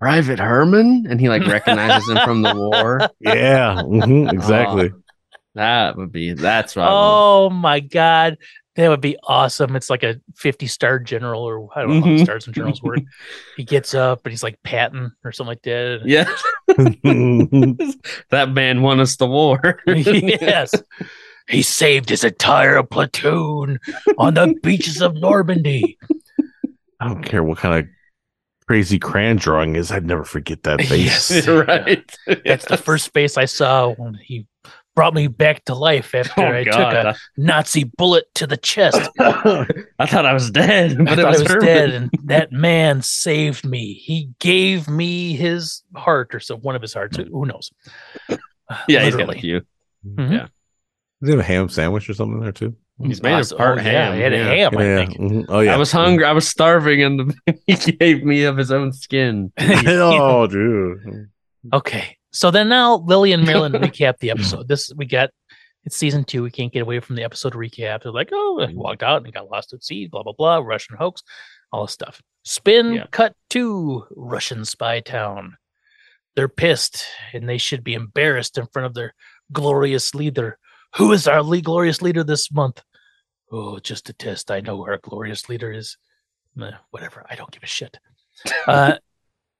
Private Herman, and he like *laughs* recognizes him from the war. Yeah, mhm, exactly. That would be that's what. I want. Oh my god, that would be awesome! It's like a fifty-star general, or I don't know how Mhm. the stars and generals work. he gets up and he's like Patton or something like that. *laughs* Yeah, that man won us the war. *laughs* yes, he saved his entire platoon on the beaches of Normandy. I don't care what kind of crazy crayon drawing is. I'd never forget that *laughs* face. Yes. *laughs* right. That's the first face I saw when he brought me back to life after Oh I took a Nazi bullet to the chest. *coughs* I thought I was dead, but I it thought was, I was Herman. dead, and that man saved me. He gave me his heart, or so one of his hearts. Who knows? Yeah, he's got a Literally. few. Mhm. Yeah. Does he have a ham sandwich or something there too? He's made of Awesome. part Oh, yeah, ham, he had a yeah. ham, I yeah. think. mhm. Oh yeah. I was hungry. I was starving, and *laughs* he gave me of his own skin. *laughs* oh, *laughs* dude. Okay, so then now Lily and Marilyn recap the episode. This we got. It's season two. We can't get away from the episode recap. They're like, oh, he walked out and got lost at sea. Blah blah blah. Russian hoax. All this stuff. Spin Yeah. cut to Russian spy town. They're pissed and they should be embarrassed in front of their glorious leader. Who is our glorious leader this month? Oh, just a test. I know who our glorious leader is. Whatever. I don't give a shit. *laughs* Uh,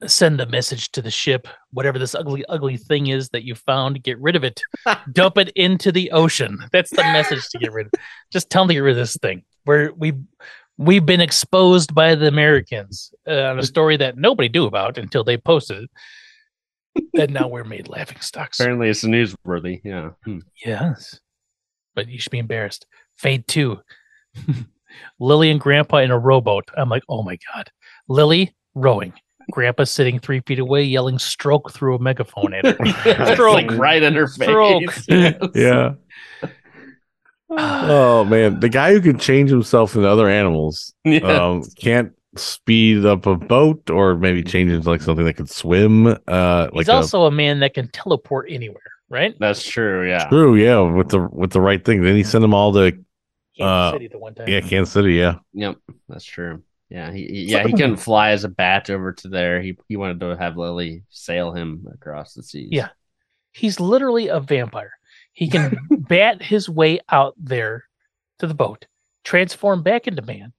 send a message to the ship. Whatever this ugly, ugly thing is that you found, get rid of it. *laughs* Dump it into the ocean. That's the message to get rid of. Just tell them to get rid of this thing. Where we we've been exposed by the Americans uh, on a story that nobody knew about until they posted it. And now we're made laughing stocks. Apparently, it's newsworthy. Yeah. Hmm. Yes. But you should be embarrassed. Fade two. *laughs* Lily and Grandpa in a rowboat. I'm like, oh my God. Lily rowing. Grandpa sitting three feet away yelling stroke through a megaphone at her. *laughs* *laughs* It's like right in her Stroke. face. Yes. Yeah. *sighs* Oh man, the guy who can change himself into other animals Yeah. um, can't speed up a boat or maybe change into like something that could swim. Uh, He's like also a man that can teleport anywhere, right? That's true. Yeah. a true, yeah, with the with the right thing. Then he sent them all to Kansas Uh, City the one time. yeah, Kansas City. Yeah, Yep. That's true. Yeah. He, he- yeah he couldn't fly as a bat over to there. He he wanted to have Lily sail him across the seas. Yeah. He's literally a vampire. He can *laughs* bat his way out there to the boat, transform back into man,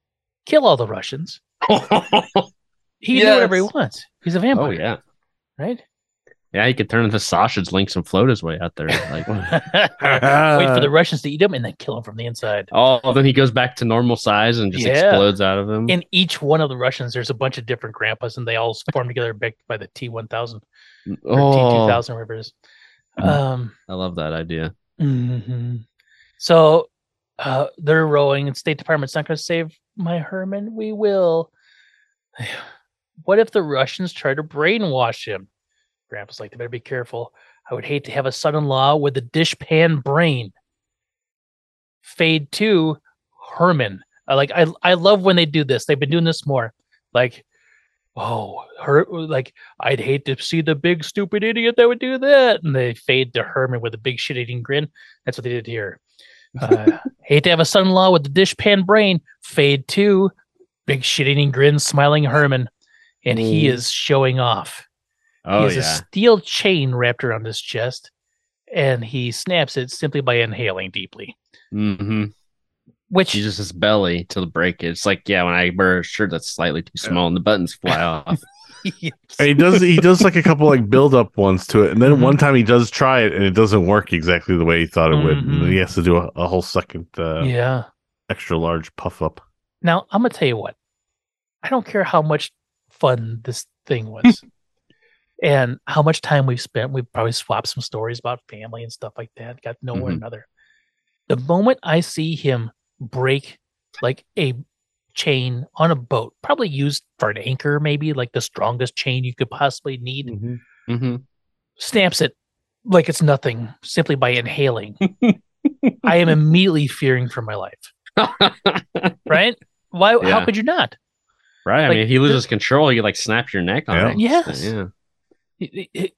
kill all the Russians. *laughs* He can do whatever he wants. He's a vampire, oh yeah. right? Yeah. He could turn into sausage links and float his way out there. Like. *laughs* Wait for the *laughs* Russians to eat him and then kill him from the inside. Oh, then he goes back to normal size and just Yeah. explodes out of him. In each one of the Russians, there's a bunch of different grandpas, and they all form together back by the T one thousand or T two oh, thousand, whatever it is. Um, I love that idea. mhm. so uh, they're rowing, and State Department's not going to save my Herman. We will. *sighs* What if the Russians try to brainwash him? Grandpa's like, they better be careful. I would hate to have a son-in-law with a dishpan brain. Fade to Herman. Like I I love when they do this. They've been doing this more. Like, oh, her like I'd hate to see the big stupid idiot that would do that. And they fade to Herman with a big shit eating grin. That's what they did here. Uh, hate to have a son-in-law with the dishpan brain. Fade to big shit eating grin, smiling Herman, and he Mm. is showing off. Oh he has yeah. a steel chain wrapped around his chest, and he snaps it simply by inhaling deeply. Mm-hmm. Which uses his belly to break it. It's like yeah, when I wear a shirt that's slightly too small and the buttons fly *laughs* off. And he does he does like a couple like *laughs* build up ones to it, and then Mhm. one time he does try it and it doesn't work exactly the way he thought it would, and he has to do a, a whole second uh, yeah. extra large puff up. Now I'm gonna tell you what. I don't care how much fun this thing was, *laughs* and how much time we've spent. We've probably swapped some stories about family and stuff like that. Got to know one Mhm. another. The moment I see him break like a chain on a boat, probably used for an anchor, maybe like the strongest chain you could possibly need, Mm-hmm. snaps it like it's nothing simply by inhaling. I am *laughs* immediately fearing for my life. Right? Why? How could you not? right. I Like, mean, if he loses control, you like snap your neck on Yeah. it. Yes. Yeah. It- it- it-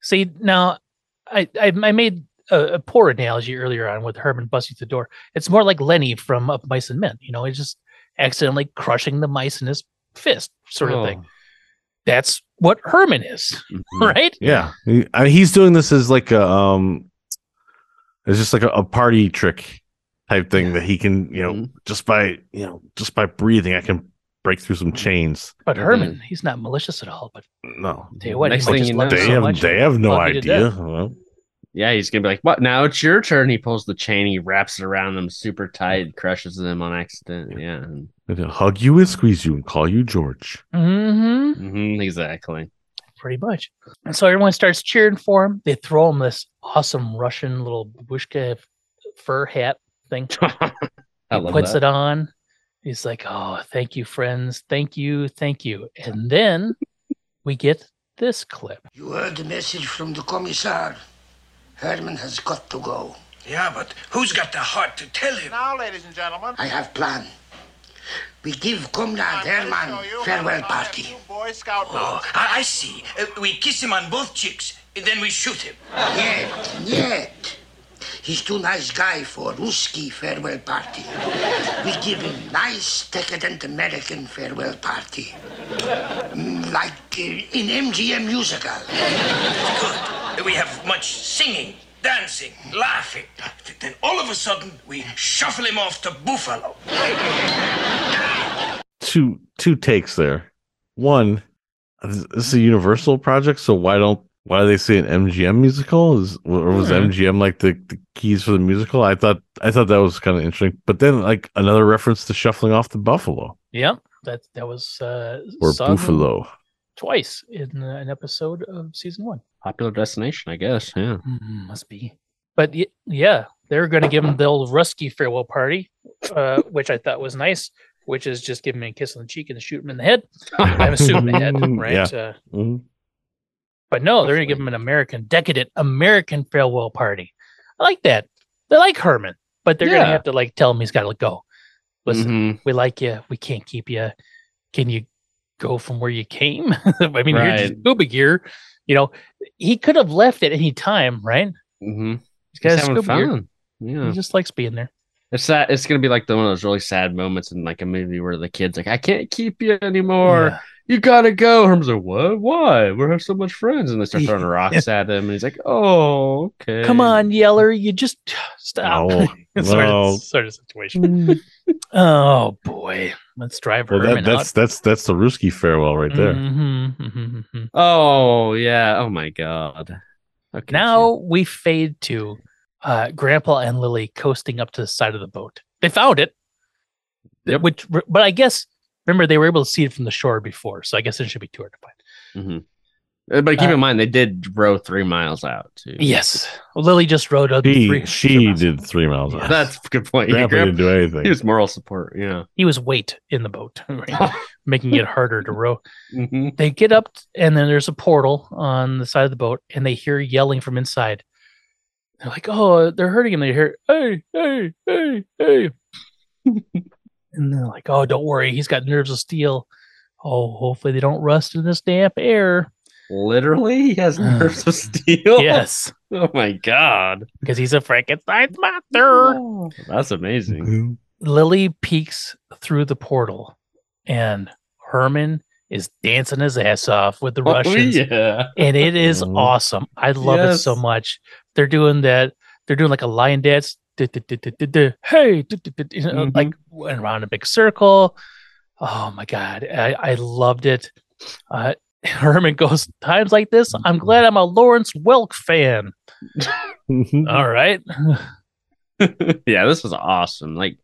See now, I I, I made a, a poor analogy earlier on with Herman busting the door. It's more like Lennie from Of Mice and Men. You know, he's just accidentally crushing the mice in his fist, sort of thing. Oh. That's what Herman is, Mhm. *laughs* right? Yeah, he, I mean, he's doing this as like a um, it's just like a, a party trick type thing that he can you know Mhm. just by you know just by breathing I can break through some chains. But. Herman, he's not malicious at all. But No, tell you what, Next thing you know- they so have much, they have no love you to idea. Well, Yeah, he's gonna be like, "What? Now it's your turn." He pulls the chain, he wraps it around them super tight, crushes them on accident. Yeah, and- they'll hug you and squeeze you and call you George. hmm Mhm, exactly. pretty much. And so everyone starts cheering for him. They throw him this awesome Russian little bushka fur hat thing. *laughs* I He love puts that. it on. He's like, "Oh, thank you, friends. Thank you, thank you." And then we get this clip. You heard the message from the commissar. Herman has got to go. Yeah, but who's got the heart to tell him? Now, ladies and gentlemen, I have plan. We give Comrade I'm going to Herman farewell party. two Boy Scout Oh. I, I see. Uh, we kiss him on both cheeks, and then we shoot him. Yet, yet. He's too nice guy for Ruski farewell party. We give him nice, decadent American farewell party. Mm, Like uh, in MGM musical. Good. We have much singing, dancing, laughing. Then all of a sudden, we shuffle him off to Buffalo. Two two takes there. One, this this is a Universal project, so why don't why do they say an MGM musical? Is or was. MGM like the, the keys for the musical? I thought I thought that was kind of interesting. But then like another reference to shuffling off the buffalo Yep, that that was uh, or buffalo. twice in uh, an episode of season one. Popular destination, I guess. Yeah. Mm, must be. But y- yeah, they're going to give him the old Rusky farewell party, uh, which I thought was nice. Which is just give him a kiss on the cheek and shoot him in the head. I'm assuming the head, *laughs* right? Yeah. Uh, Mhm. but no, they're going to give him an American, decadent American farewell party. I like that. They like Herman, but they're going to have to like tell him he's got to go. Listen, Mhm. we like you. We can't keep you. Can you go from where you came? *laughs* I mean, you're just Right. scuba gear. You know, he could have left at any time, right? Mhm. He's He's having fun. Yeah. He just likes being there. It's sad. It's gonna be like the one of those really sad moments in like a movie where the kid's like, "I can't keep you anymore. Yeah. You gotta go." Herman's like, "What? Why? We have so much friends." And they start *laughs* throwing rocks at him, and he's like, "Oh, okay." Come on, Yeller, you just *sighs* stop. No, sort, of, sort of situation. Oh boy, let's drive Well, Herman that, that's out. that's that's the Ruski farewell right there. Mhm, mhm, mhm. Oh yeah. Oh my god. Okay. Now we fade to uh, Grandpa and Lily coasting up to the side of the boat. They found it, Yep. which, but I guess remember they were able to see it from the shore before, so I guess it should be too hard to find. Uh, But keep Uh, in mind, they did row three miles out too. Yes, well, Lily just rode up. She three, she three did three miles. out. That's a good point. Grandpa Grandpa- didn't do anything. He was moral support. Yeah. He was weight in the boat, *laughs* right? *laughs* making it harder to row. Mhm. They get up, and then there's a portal on the side of the boat, and they hear yelling from inside. They're like, oh, they're hurting him. They hear, hey, hey, hey, hey. *laughs* and they're like, oh, don't worry. He's got nerves of steel. Oh, hopefully they don't rust in this damp air. Literally, he has *sighs* nerves of steel. Yes, *laughs* Oh my god, because he's a Frankenstein's monster. that's amazing. Lily peeks through the portal, and Herman is dancing his ass off with the Oh, Russians. yeah. and it is Mhm. awesome. I love it so much. They're doing that. They're doing like a lion dance. Hey, like went around a big circle. Oh my god, I, I loved it. Uh, *laughs* Herman goes times like this. I'm glad I'm a Lawrence Welk fan. *laughs* All right, *laughs* yeah, this was awesome. Like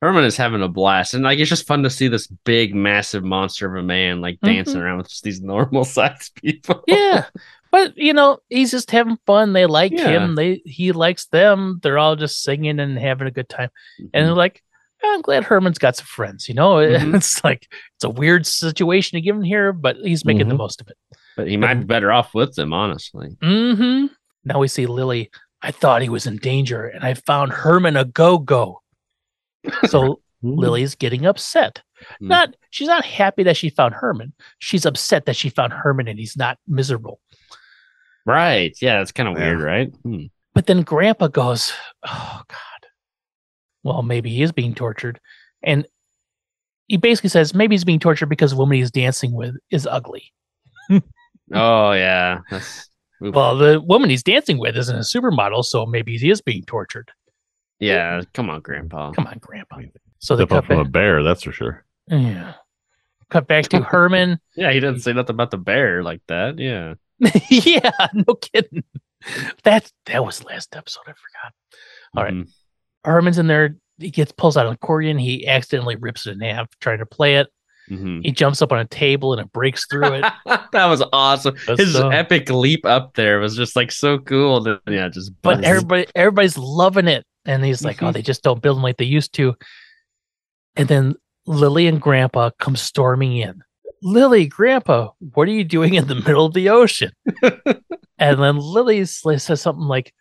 Herman is having a blast, and like it's just fun to see this big, massive monster of a man like dancing Mhm. around with just these normal sized people. yeah, but you know he's just having fun. They like Yeah. him. They he likes them. They're all just singing and having a good time. and Mm-hmm. they're like, "Oh, I'm glad Herman's got some friends. You know, *laughs* Mhm. it's like it's a weird situation to give him here, but he's making the Mhm. most of it. but he might be better off with them, honestly. hmm Now we see Lily. I thought he was in danger, and I found Herman a go go. So *laughs* Lily's getting upset. Hmm. Not she's not happy that she found Herman. She's upset that she found Herman and he's not miserable. Right? Yeah, it's kind of Yeah. weird, right? Hmm. But then Grandpa goes, "Oh God, well maybe he is being tortured," and he basically says maybe he's being tortured because the woman he's dancing with is ugly. *laughs* Oh yeah, that's. Well, the woman he's dancing with isn't a supermodel, so maybe he is being tortured. yeah. Come on, Grandpa. Come on, Grandpa. So they Step cut up from a bear, that's for sure. yeah. cut back to Herman. *laughs* Yeah, he didn't say nothing about the bear like that. Yeah. *laughs* yeah, no kidding. That that was last episode. I forgot. All right. Mm-hmm. Herman's in there. He gets pulls out an accordion. He accidentally rips it in half trying to play it. Mhm. He jumps up on a table and it breaks through it. *laughs* that was awesome. That's His so- epic leap up there was just like so cool. That, yeah, just but everybody everybody's loving it and he's like oh Mhm. they just don't build them like they used to and then lily and grandpa come storming in lily grandpa what are you doing in the middle of the ocean *laughs* and then lily says something like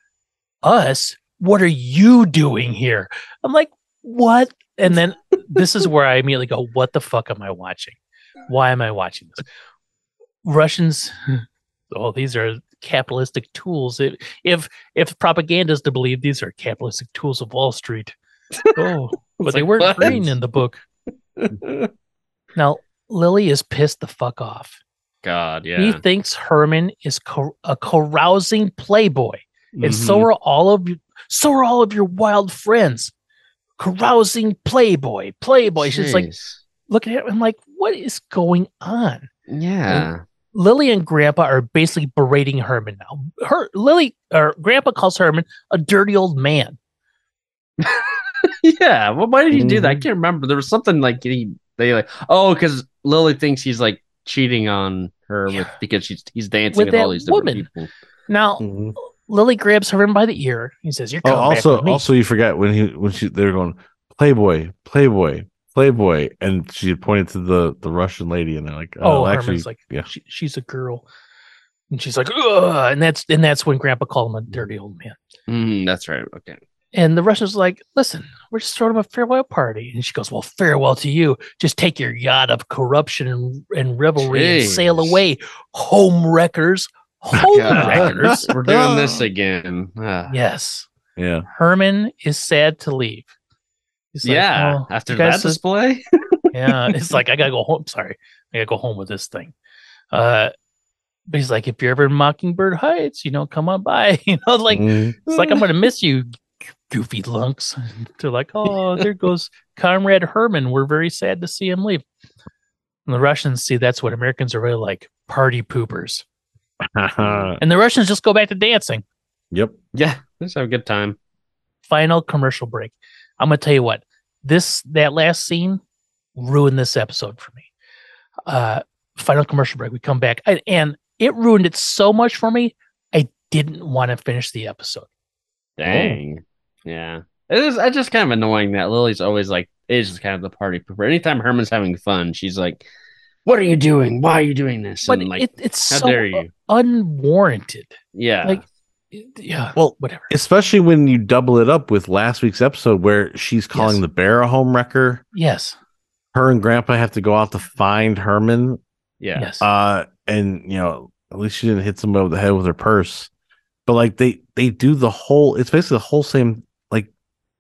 us what are you doing here? I'm like what? And then *laughs* this is where i immediately go what the fuck am i watching? Why am i watching this? Russians *laughs* oh these are capitalistic tools. If if if propaganda is to believe these are capitalistic tools of wall street. *laughs* Oh but It's they weren't what? green in the book. Now lily is pissed the fuck off. God, yeah. he thinks herman is co- a carousing playboy and so Mhm. are all of you so are all of your wild friends carousing playboy playboy she's like Jeez. look at him i'm like what is going on yeah. Lily and Grandpa are basically berating Herman now. Her Lily or Grandpa calls Herman a dirty old man. *laughs* yeah. Well, why did he do that? I Mhm. can't remember. There was something like he they like oh because Lily thinks he's like cheating on her with because she's he's dancing With with, all these different woman. people. Now Mhm. Lily grabs Herman by the ear. He says, "You're Oh, coming also, back with me." also, you forgot when he when she they were going Playboy, Playboy, Playboy, and she pointed to the the Russian lady, and they're like, oh, "Oh, Herman's actually, like, yeah." she, she's a girl, and she's like, Ugh, and that's and that's when Grandpa called him a dirty old man. Mm, that's right. Okay. And the Russian's like, "Listen, we're just throwing him a farewell party," and she goes, "Well, farewell to you. Just take your yacht of corruption and, and revelry and sail away, home wreckers, home God, *laughs* we're doing this again. Yes. yeah. Herman is sad to leave. He's like, yeah. "Oh, After that display. *laughs* yeah, *laughs* it's like I gotta go home. Sorry, I gotta go home with this thing. Uh, but he's like, if you're ever in Mockingbird Heights, you know, come on by. You know, like Mhm. it's like I'm gonna miss you, goofy lunks. They're like, oh, there goes Comrade Herman. We're very sad to see him leave. And the Russians see that's what Americans are really like party poopers. *laughs* And the Russians just go back to dancing. yep. yeah. Let's have a good time. Final commercial break. I'm gonna tell you what this that last scene ruined this episode for me. Uh, final commercial break. We come back and, and it ruined it so much for me. I didn't want to finish the episode. Dang. Yeah. It is it's just kind of annoying that Lily's always like is just kind of the party pooper. Anytime Herman's having fun, she's like, What are you doing? Why are you doing this? But And like it, it's how so dare you? unwarranted. Yeah. like, Yeah. Well, whatever. Especially when you double it up with last week's episode where she's calling Yes. the bear a home wrecker. Yes. Her and Grandpa have to go out to find Herman. Yeah. Yes. Uh, and you know, at least she didn't hit somebody over the head with her purse. But like they they do the whole. It's basically the whole same like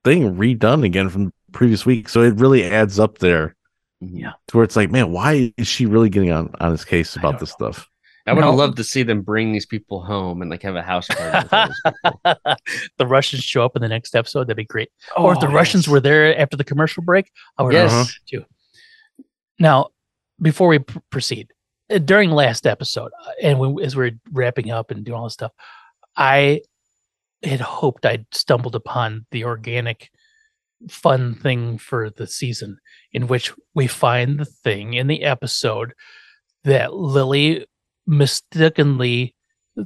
thing redone again from the previous week. So it really adds up there. Yeah. To where it's like, man, why is she really getting on on his case about this stuff? I would have No. loved to see them bring these people home and like have a house party. with all these people. *laughs* the Russians show up in the next episode. That'd be great. or if the Oh, Russians were there after the commercial break, I would Yes. love that too. Now, before we pr- proceed, uh, during last episode, uh, and when, as we are wrapping up and doing all this stuff, I had hoped I'd stumbled upon the organic fun thing for the season in which we find the thing in the episode that Lily mistakenly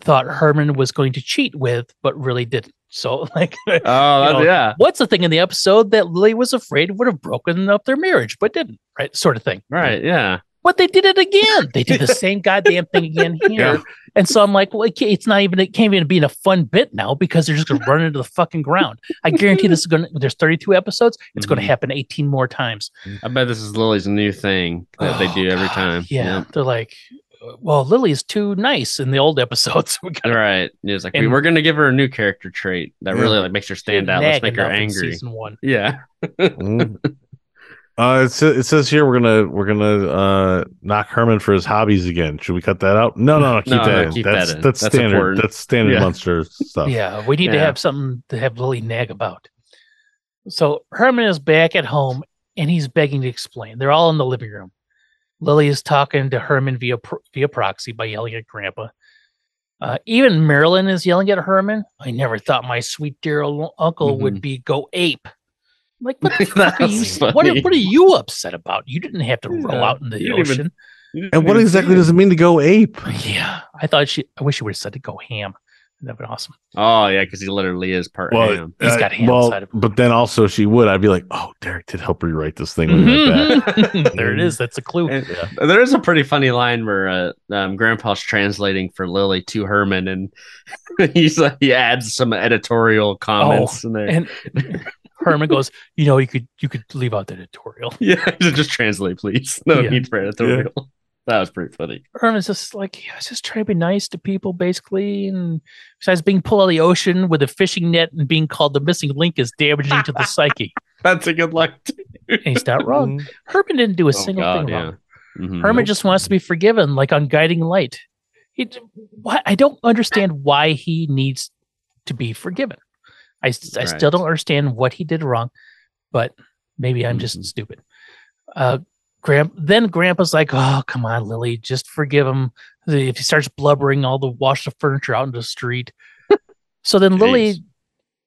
thought Herman was going to cheat with, but really didn't. So, *laughs* like, Oh, know, yeah. What's the thing in the episode that Lily was afraid would have broken up their marriage, but didn't? Right, sort of thing. Right. Yeah. But they did it again. They did the *laughs* same goddamn thing again *laughs* here. Yeah. And so I'm like, well, it it's not even, it can't even be a fun bit now because they're just going to run into the fucking ground. I guarantee this is going to, there's 32 episodes. It's going to happen 18 more times. I bet this is Lily's new thing that they Oh, do every God, time. Yeah. They're like, well, Lily's too nice in the old episodes. *laughs* We Yeah. gotta Right. It's like we, And- we're gonna give her a new character trait that Yeah. really like makes her stand out. Let's make her enough in angry. Season one. Yeah. Mm. Uh, it, it says here we're gonna we're gonna uh knock Herman for his hobbies again. Should we cut that out? No, no, no, *laughs* keep No, that no, in. keep that's that in. that's That's standard. important. That's standard Yeah. Munster stuff. Yeah, we need to have something to have Lily nag about. So Herman is back at home and he's begging to explain. They're all in the living room. Lily is talking to Herman via via proxy by yelling at Grandpa. Uh, even Marilyn is yelling at Herman. I never thought my sweet dear ol- uncle would be go ape. Like what the *laughs* fuck are you? *laughs* That's What are, what are you upset about? You didn't have to roll Yeah, out in the you didn't even- ocean. And what exactly does it mean to go ape? *laughs* Yeah, I thought she. I wish she would have said to go ham. That'd been awesome. Oh yeah, because he literally is part Well, ham. He's uh, got ham well, inside of him. but then also she would. I'd be like, oh, Derek did help rewrite this thing. when he went back. there it is. That's a clue. And There is a pretty funny line where uh, um, Grandpa's translating for Lily to Herman, and he's like, he adds some editorial comments in there. Oh, and Herman goes, you know, you could you could leave out the editorial. *laughs* yeah, just translate, please. *laughs* No Yeah. need for editorial. *laughs* That was pretty funny. Herman's just like, yeah, I was just trying to be nice to people, basically. And besides being pulled out of the ocean with a fishing net and being called the missing link is damaging to the psyche. That's a good luck. And he's not wrong. Herman didn't do a single thing wrong. Mhm. Herman just wants to be forgiven, like on Guiding Light. He, why, I don't understand why he needs to be forgiven. I, s- I Right. still don't understand what he did wrong, but maybe I'm just Mhm. stupid. Uh, Grand, then Grandpa's like, "Oh, come on, Lily, just forgive him." If he starts blubbering, all the wash the furniture out into the street. *laughs* so then Lily,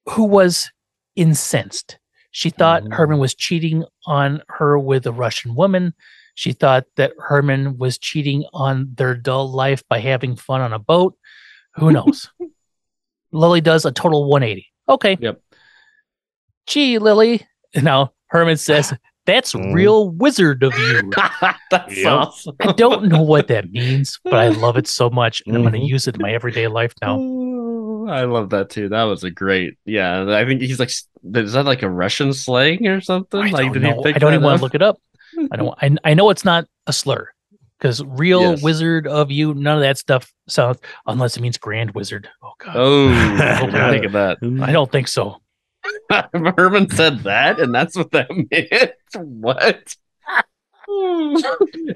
who was incensed, she thought Mhm. Herman was cheating on her with a Russian woman. She thought that Herman was cheating on their dull life by having fun on a boat. Who knows? *laughs* Lily does a total 180. Okay. Yep. Gee, Lily. *laughs* Now Herman says, *laughs* That's Mm. real wizard of you. *laughs* That's Yep. awesome. I don't know what that means, but I love it so much. And I'm going to use it in my everyday life now. I love that too. That was a great. Yeah, I think he's like, is that like a Russian slang or something? I like, don't, did know. pick I don't that even want to look it up. I don't. I, I know it's not a slur because real Yes. wizard of you, none of that stuff sounds unless it means grand wizard. Oh god, Oh, *laughs* I didn't think of that. *laughs* I don't think so. *laughs* Herman said that, and that's what that meant. What?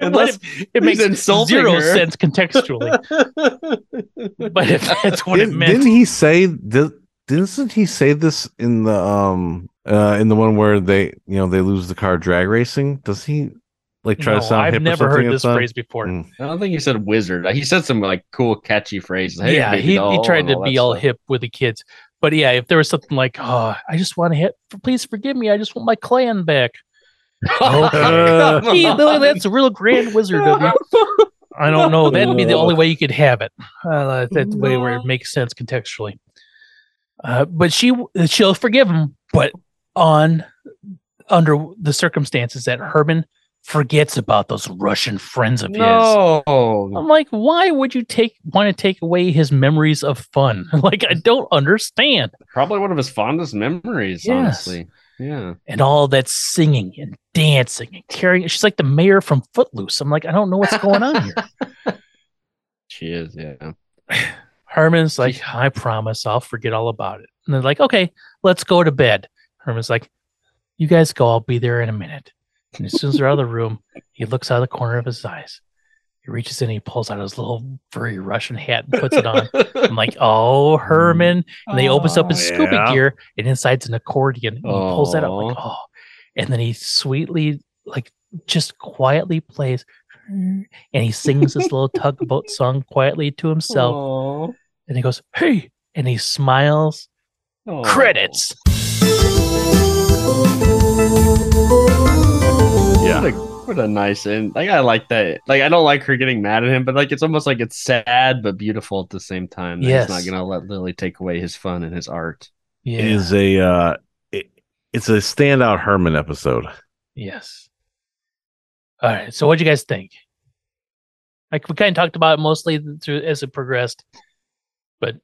Unless it he's makes insulting zero her. sense contextually. but if that's what it Didn't, meant, didn't he say? Did, didn't he say this in the um uh in the one where they you know they lose the car drag racing? Does he like try no, to sound? I've hip or never something heard at this the time? phrase before. Mm. I don't think he said wizard. He said some like cool, catchy phrases. Hey, yeah, he, he tried to all be all stuff. hip with the kids. But yeah, if there was something like, "Oh, I just want to hit, please forgive me. I just want my clan back." Uh, *laughs* Come Gee, Lily, that's a real grand wizard of you. *laughs* I don't know. That'd be the only way you could have it. Uh, that's the way where it makes sense contextually. Uh, but she she'll forgive him, but on under the circumstances that Herman forgets about those Russian friends of his. No. I'm like, why would you take want to take away his memories of fun? *laughs* Like, I don't understand. Probably one of his fondest memories, Yes. honestly. Yeah. And all that singing and dancing and carrying. She's like the mayor from Footloose. I'm like, I don't know what's going on here. *laughs* She is, yeah. *sighs* Herman's like, I promise I'll forget all about it. And they're like, okay, let's go to bed. Herman's like, you guys go. I'll be there in a minute. And as soon as they're out of the room, he looks out of the corner of his eyes. He reaches in, he pulls out his little furry Russian hat and puts it on. *laughs* I'm like, oh, Herman. And then he opens up his Oh, scuba gear, and inside's an accordion. And he pulls that out. I'm like, oh. And then he sweetly, like, just quietly plays. And he sings this little *laughs* tugboat song quietly to himself. And he goes, hey. And he smiles. Credits. What a, nice and like I like that. Like I don't like her getting mad at him, but like it's almost like it's sad but beautiful at the same time. That Yes. He's not gonna let Lily take away his fun and his art. Yeah. It is a uh it, it's a standout Herman episode. Yes. All right. So, what do you guys think? Like we kind of talked about it mostly through as it progressed, but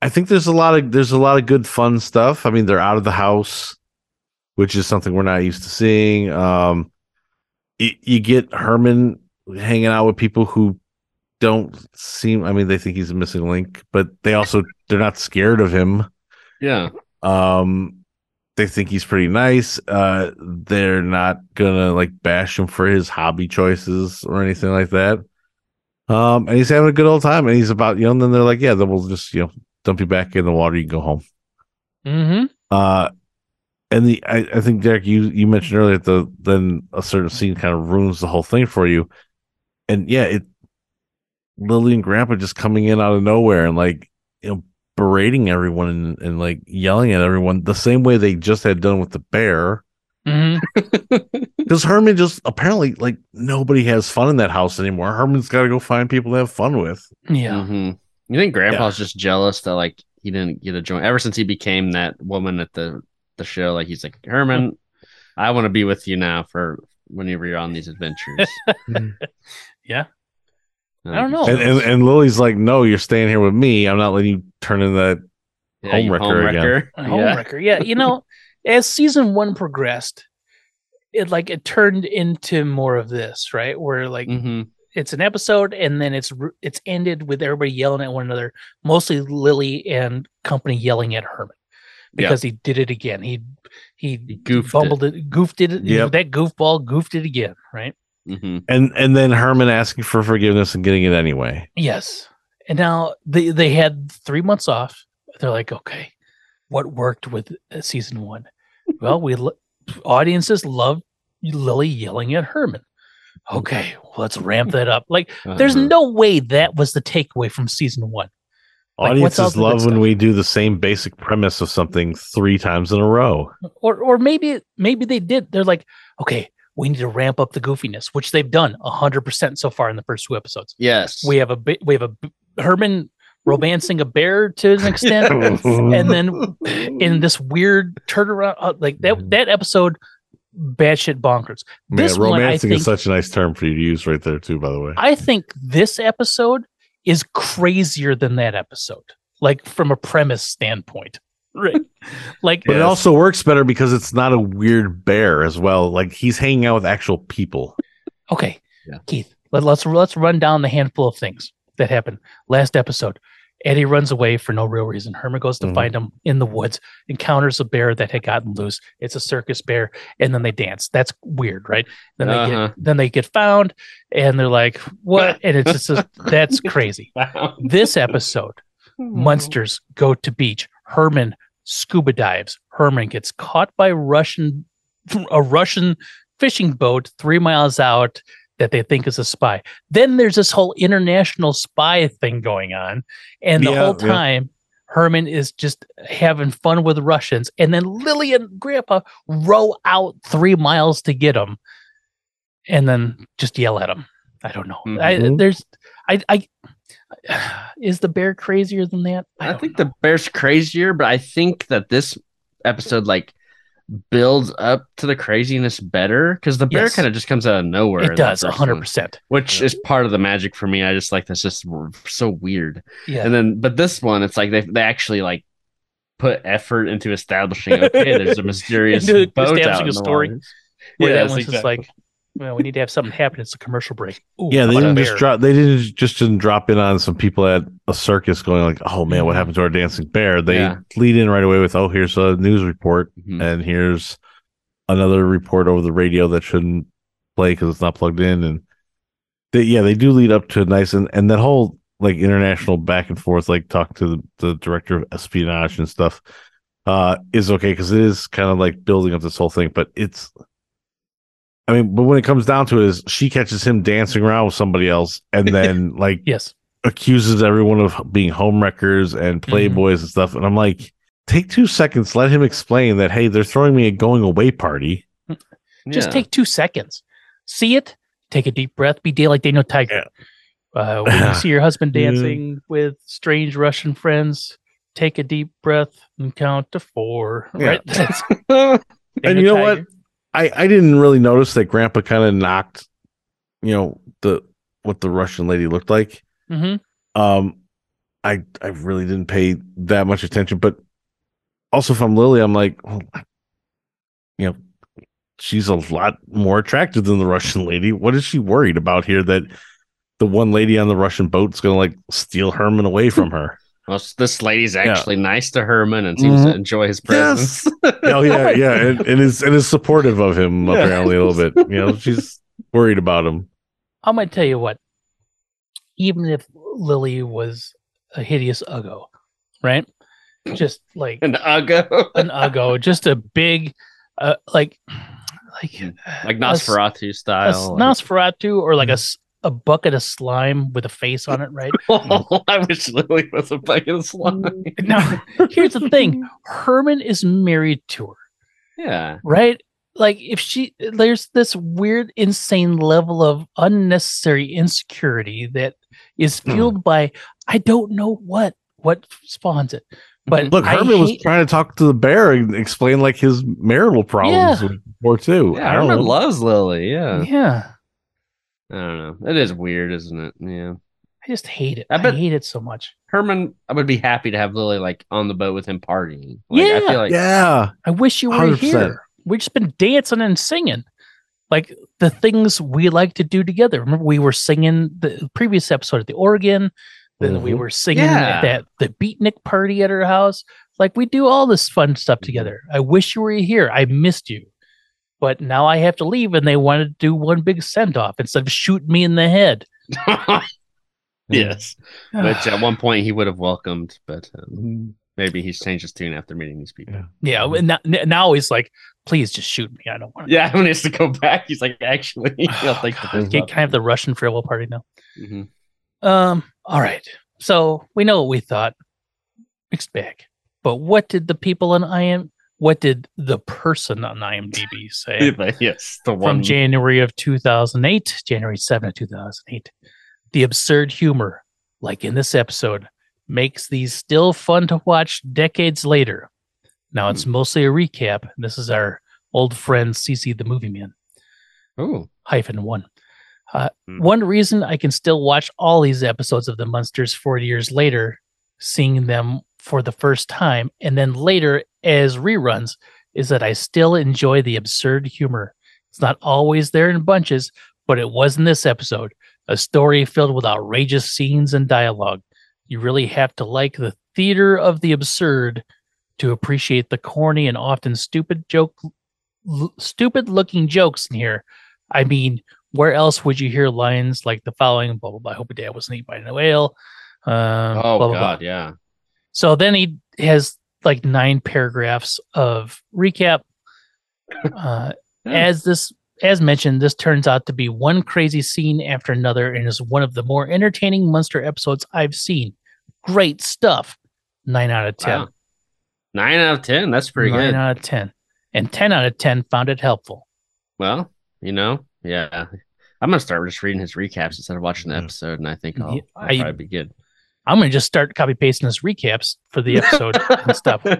I think there's a lot of there's a lot of good fun stuff. I mean, they're out of the house, which is something we're not used to seeing. Um, you get Herman hanging out with people who don't seem. I mean, they think he's a missing link, but they also they're not scared of him. Yeah. Um, they think he's pretty nice. Uh, they're not gonna like bash him for his hobby choices or anything like that. Um, and he's having a good old time, and he's about you know. And then they're like, yeah, then we'll just you know dump you back in the water. You can go home. mm-hmm. Uh, and the I, I think Derek, you you mentioned earlier that the then a certain scene kind of ruins the whole thing for you, and yeah, it Lily and Grandpa just coming in out of nowhere and like you know berating everyone and, and like yelling at everyone the same way they just had done with the bear. Mm-hmm. *laughs* Because Herman just apparently like nobody has fun in that house anymore. Herman's got to go find people to have fun with. Yeah. Mhm. You think Grandpa's just jealous that like he didn't get a joint ever since he became that woman at the the show? Like he's like Herman, I want to be with you now for whenever you're on these adventures. *laughs* Yeah. Um, I don't know. And, and and Lily's like, no, you're staying here with me. I'm not letting you turn in that Yeah, you homewrecker again. homewrecker. *laughs* A Yeah. homewrecker. Yeah. You know, as season one progressed, it like it turned into more of this, right? Where like Mhm. it's an episode and then it's it's ended with everybody yelling at one another, mostly Lily and company yelling at Herman Yeah. because he did it again. He he, goofed it. it. goofed it. Yep. That goofball goofed it again, right? Mhm. and and then Herman asking for forgiveness and getting it anyway. Yes. And now they they had three months off. They're like, okay, what worked with uh, season one? Well, we audiences love Lily yelling at Herman. Okay, let's ramp that up. Like, there's Uh-huh. no way that was the takeaway from season one. Like, what's all Audiences the good love when we do the same basic premise of something three times in a row. or or maybe maybe they did. They're like, okay, we need to ramp up the goofiness, which they've done hundred percent so far in the first two episodes. Yes. We have a bi- we have a b- Herman romancing a bear to an extent, *laughs* and then in this weird turnaround, uh, like that that episode, batshit bonkers. Man, This one, I think, is such a nice term for you to use right there too. By the way, I think this episode is crazier than that episode, like from a premise standpoint, right? *laughs* Like, but it also works better because it's not a weird bear as well. Like he's hanging out with actual people. Okay, Yeah. Keith, let, let's let's run down the handful of things that happened last episode. Eddie runs away for no real reason. Herman goes to Mhm. find him in the woods, encounters a bear that had gotten loose. It's a circus bear, and then they dance. That's weird, right? Then they Uh-huh. get then they get found, and they're like, "What?" And it's just a, *laughs* that's crazy. This episode, Munsters go to beach. Herman scuba dives. Herman gets caught by Russian a Russian fishing boat three miles out that they think is a spy. Then there's this whole international spy thing going on, and the Yeah, whole yeah. time Herman is just having fun with Russians, and then Lily and Grandpa row out three miles to get him, and then just yell at him. I don't know. I, Mhm. there's, I, I, *sighs* is the bear crazier than that? I think the bear's crazier, but I think that this episode like builds up to the craziness better because the bear Yes. kind of just comes out of nowhere. It does, hundred percent. Which is part of the magic for me. I just like that's just so weird. Yeah. And then, but this one, it's like they they actually like put effort into establishing. Okay, there's a *laughs* mysterious Into boat out establishing in a the story. waters. Where that Yes, one's just like, well, we need to have something happen. It's a commercial break. Ooh, yeah, they didn't just drop. They didn't just didn't drop in on some people at a circus going like, "Oh man, what Mhm. happened to our dancing bear?" They Yeah. lead in right away with, "Oh, here's a news report, Mhm. and here's another report over the radio that shouldn't play because it's not plugged in." And they, yeah, they do lead up to a nice and and that whole like international back and forth, like talk to the, the director of espionage and stuff, uh, is okay because it is kind of like building up this whole thing, but it's I mean, but when it comes down to it, is she catches him dancing around with somebody else, and *laughs* then like Yes. accuses everyone of being homewreckers and playboys and stuff. And I'm like, take two seconds, let him explain that. Hey, they're throwing me a going away party. Just Yeah. take two seconds. See it. Take a deep breath. Be day like Daniel Tiger. Uh, when you *laughs* see your husband Yeah. dancing with strange Russian friends, take a deep breath and count to four. Yeah. Right. *laughs* And you know what? I I didn't really notice that Grandpa kind of knocked, you know, the what the Russian lady looked like. Mhm. Um, I I really didn't pay that much attention, but also if I'm Lily, I'm like, well, you know, she's a lot more attractive than the Russian *laughs* lady. What is she worried about here? That the one lady on the Russian boat's gonna like steal Herman away from her? Well, this lady's actually nice to Herman and seems to Mhm. enjoy his presence. *laughs* *laughs* oh yeah, yeah, and, and is and is supportive of him Yeah. apparently a little bit. You know, she's worried about him. I'm gonna tell you what. Even if Lily was a hideous uggo, right? Just like An uggo. *laughs* an uggo, just a big, uh, like, like like a- Nosferatu a style. s- Nosferatu, or like a s- a bucket of slime with a face on it, right? *laughs* Oh, I wish Lily was a bucket of slime. now, here's the thing: Herman is married to her, Yeah. right? Like, if she, there's this weird, insane level of unnecessary insecurity that is Hmm. fueled by I don't know what what spawns it. But Look, Herman was trying to talk to the bear and explain like his marital problems Yeah. before too. Yeah, Herman loves Lily. Yeah. yeah, I don't know. It is weird, isn't it? Yeah. I just hate it. I I, hate it so much. Herman, I would be happy to have Lily like on the boat with him partying. Like, I Yeah. feel like yeah, I wish you were 100%. here. We've just been dancing and singing. Like the things we like to do together. Remember, we were singing the previous episode at the Oregon. Then we Mhm. were singing Yeah. at that the beatnik party at her house. Like we do all this fun stuff together. I wish you were here. I missed you. But now I have to leave and they want to do one big send off instead of shoot me in the head. *laughs* yes, *sighs* which at one point he would have welcomed, but um, maybe he's changed his tune after meeting these people. Yeah, and now, now he's like, please just shoot me. I don't want to. Yeah, *laughs* when he has to go back, he's like, actually, I'll take the Can, can I *sighs* have the Russian farewell party now? Mhm. Um, all right. So we know what we thought. Mixed bag. But what did the people on IM what did the person on IMDb say? *laughs* yes, the one From January of 2008, January 7th, 2008. The absurd humor, like in this episode, makes these still fun to watch decades later. Now it's mostly a recap. This is our old friend CC the Movie Man Oh, hyphen one. Uh, Hmm. One reason I can still watch all these episodes of the Munsters 40 years later, seeing them for the first time, and then later as reruns, is that I still enjoy the absurd humor. It's not always there in bunches, but it was in this episode. A story filled with outrageous scenes and dialogue. You really have to like the theater of the absurd to appreciate the corny and often stupid joke, l- stupid looking jokes in here. I mean, where else would you hear lines like the following? Blah blah blah. I hope your dad wasn't eaten by a whale. Um, oh blah, blah, God, blah. yeah. So then he has like nine paragraphs of recap. *laughs* Uh, As this, as mentioned, this turns out to be one crazy scene after another, and is one of the more entertaining Munster episodes I've seen. Great stuff. Nine out of ten. Wow. Nine out of ten. That's pretty Nine good. out of ten, and ten out of ten found it helpful. Well, you know, yeah. I'm gonna start just reading his recaps instead of watching the episode, and I think I'll, I'll I- probably be good. I'm gonna just start copy pasting his recaps for the episode and stuff. *laughs*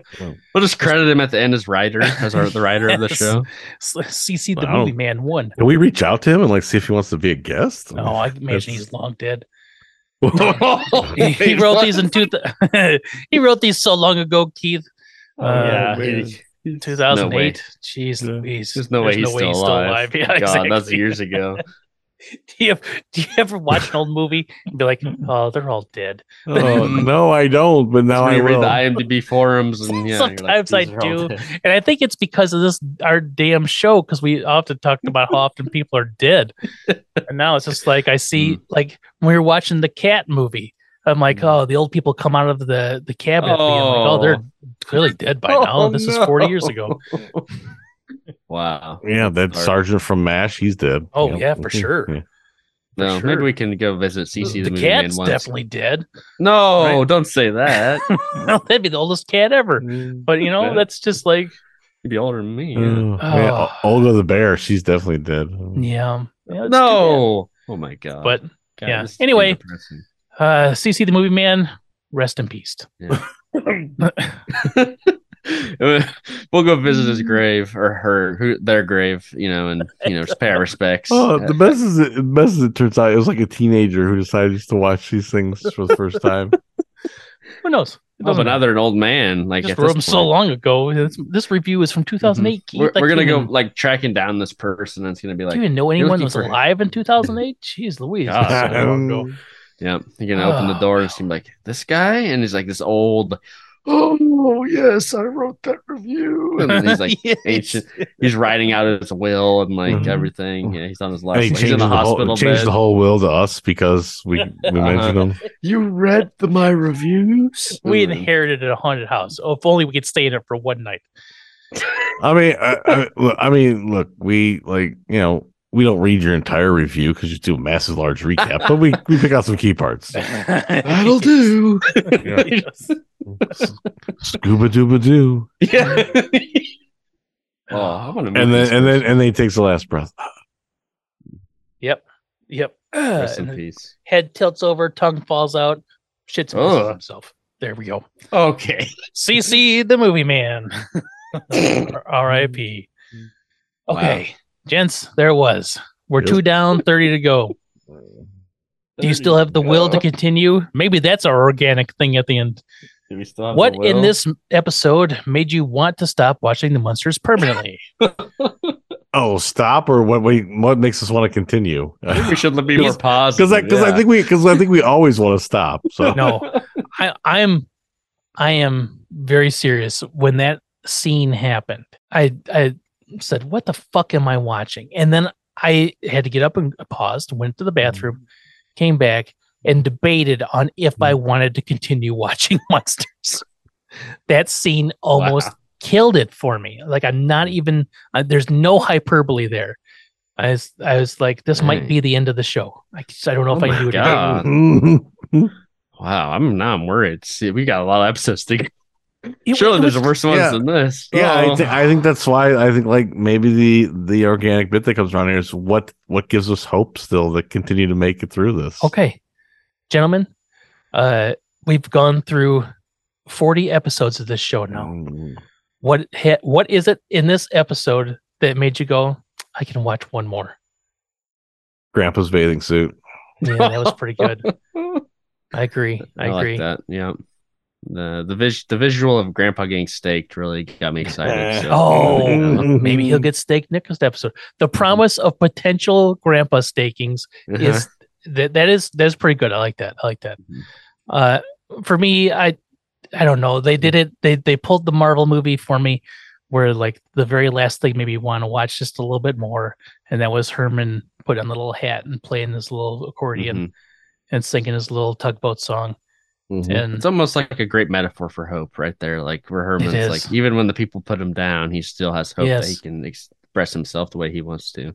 We'll just credit him at the end as writer, as our, the writer of the *laughs* show. CC the Wow. movie man one. Can we reach out to him and like see if he wants to be a guest? Oh, I imagine That's- he's long dead. *laughs* He, he wrote these in two. he wrote these so long ago, Keith. Oh, Uh, yeah, man. he- 2008. Jeez Yeah. Louise. There's no way he's still alive. Yeah, God, exactly. that's years ago. *laughs* Do you, ever, do you ever watch an old movie and be like, *laughs* oh, they're all dead? Oh, *laughs* no, I don't. But now I read will. the IMDb forums, and yeah, you're like, Sometimes I "These are all do. And I think it's because of this our damn show because we often talked about how often people are dead. And now it's just like I see Mm. like when we were watching the cat movie. I'm like, oh, the old people come out of the the cabinet. being like, oh, they're clearly dead by now. Oh, this is 40 years ago. Wow. yeah, that Sorry. sergeant from MASH, he's dead. Oh, Yep. yeah, for *laughs* sure. Yeah. No, sure. maybe we can go visit CC the, the movie man cat's once. definitely dead. No, Right. don't say that. *laughs* no, That'd be the oldest cat ever. But you know, that's just like, You'd be older than me. Oh, yeah. man, Oh. Olga the bear, she's definitely dead. yeah. yeah No. Oh my god. But God, yeah. Anyway. depressing. uh, CC the movie man, rest in peace. *laughs* *laughs* we'll go visit his mm. grave or her, who their grave, you know, and you know, just pay our respects. Oh, the uh, best is it, the best is it turns out it was like a teenager who decided to watch these things for the first time. *laughs* Who knows? It Oh, doesn't but now they're an old man. Like just at wrote them so long ago. This, this review is from 2008. Mm-hmm. Keith. We're, we're gonna go even- like tracking down this person. And it's gonna be like, do you even know anyone looking was for- alive in *laughs* 2008? Jeez Louise. God. that's so long ago. yeah, you're gonna open the Oh, door and seem like this guy, and he's like this old. Oh yes, I wrote that review, and he's like *laughs* Yes. ancient. He's writing out his will and like Mhm. everything. Yeah, he's on his last. he He's changed in the the, hospital whole, changed bed. the whole will to us because we, we *laughs* mentioned him. You read the, my reviews. We And then- inherited a haunted house. Oh, if only we could stay in it for one night. I mean, I, I, I mean, look, we like you know we don't read your entire review because you do a massive large recap, but we we pick out some key parts. *laughs* That'll do. *laughs* Scuba dooba doo, yeah. *laughs* oh, I want to. and then and then and then he takes the last breath. Yep. Yep. rest Uh, in and peace. head tilts over, tongue falls out, shits and himself. There we go. Okay. CC the movie man. R.I.P. Okay, gents, there it was. We're Yep. two down, 30 to go. Do you still have the will to continue? Maybe that's our organic thing at the end. We still have What the in this episode made you want to stop watching the Munsters permanently? *laughs* Oh, stop or what? We, what makes us want to continue? I think we should be *laughs* more Because positive. I because I yeah. think we because I think we always want to stop. So no, I, I'm, I am very serious. When that scene happened, I, I said, "What the fuck am I watching?" And then I had to get up and paused, went to the bathroom, came back, and debated on if I wanted to continue *laughs* watching Munsters. that scene almost Wow. killed it for me. Like I'm not even. Uh, there's no hyperbole there. I was, I was like, this might be the end of the show. I, I don't know Oh if I can do it again. Mhm. Wow, I'm now I'm worried. See, we got a lot of episodes to. It- Surely it there's was- worse ones yeah. than this. yeah, I, Oh. thi- I think that's why I think like maybe the the organic bit that comes around here is what what gives us hope still to continue to make it through this. Okay, gentlemen, uh, we've gone through 40 episodes of this show now. Mm. What ha- what is it in this episode that made you go, I can watch one more? Grandpa's bathing suit. Yeah, that was pretty good. *laughs* I agree. I, I, agree. like that. Yeah. The the vis- the visual of Grandpa getting staked really got me excited. so- *laughs* Oh, *laughs* Mhm. maybe he'll get staked next episode. The promise of potential grandpa stakings is that that is that's pretty good. I like that. I like that. Mhm. Uh, for me, I I don't know. They did it. They they pulled the Marvel movie for me, where like the very last thing maybe you want to watch just a little bit more, and that was Herman putting on the little hat and playing this little accordion Mhm. and singing his little tugboat song. Mhm. And It's almost like a great metaphor for hope, right there. Like where Herman's is. like, even when the people put him down, he still has hope that he can express himself the way he wants to.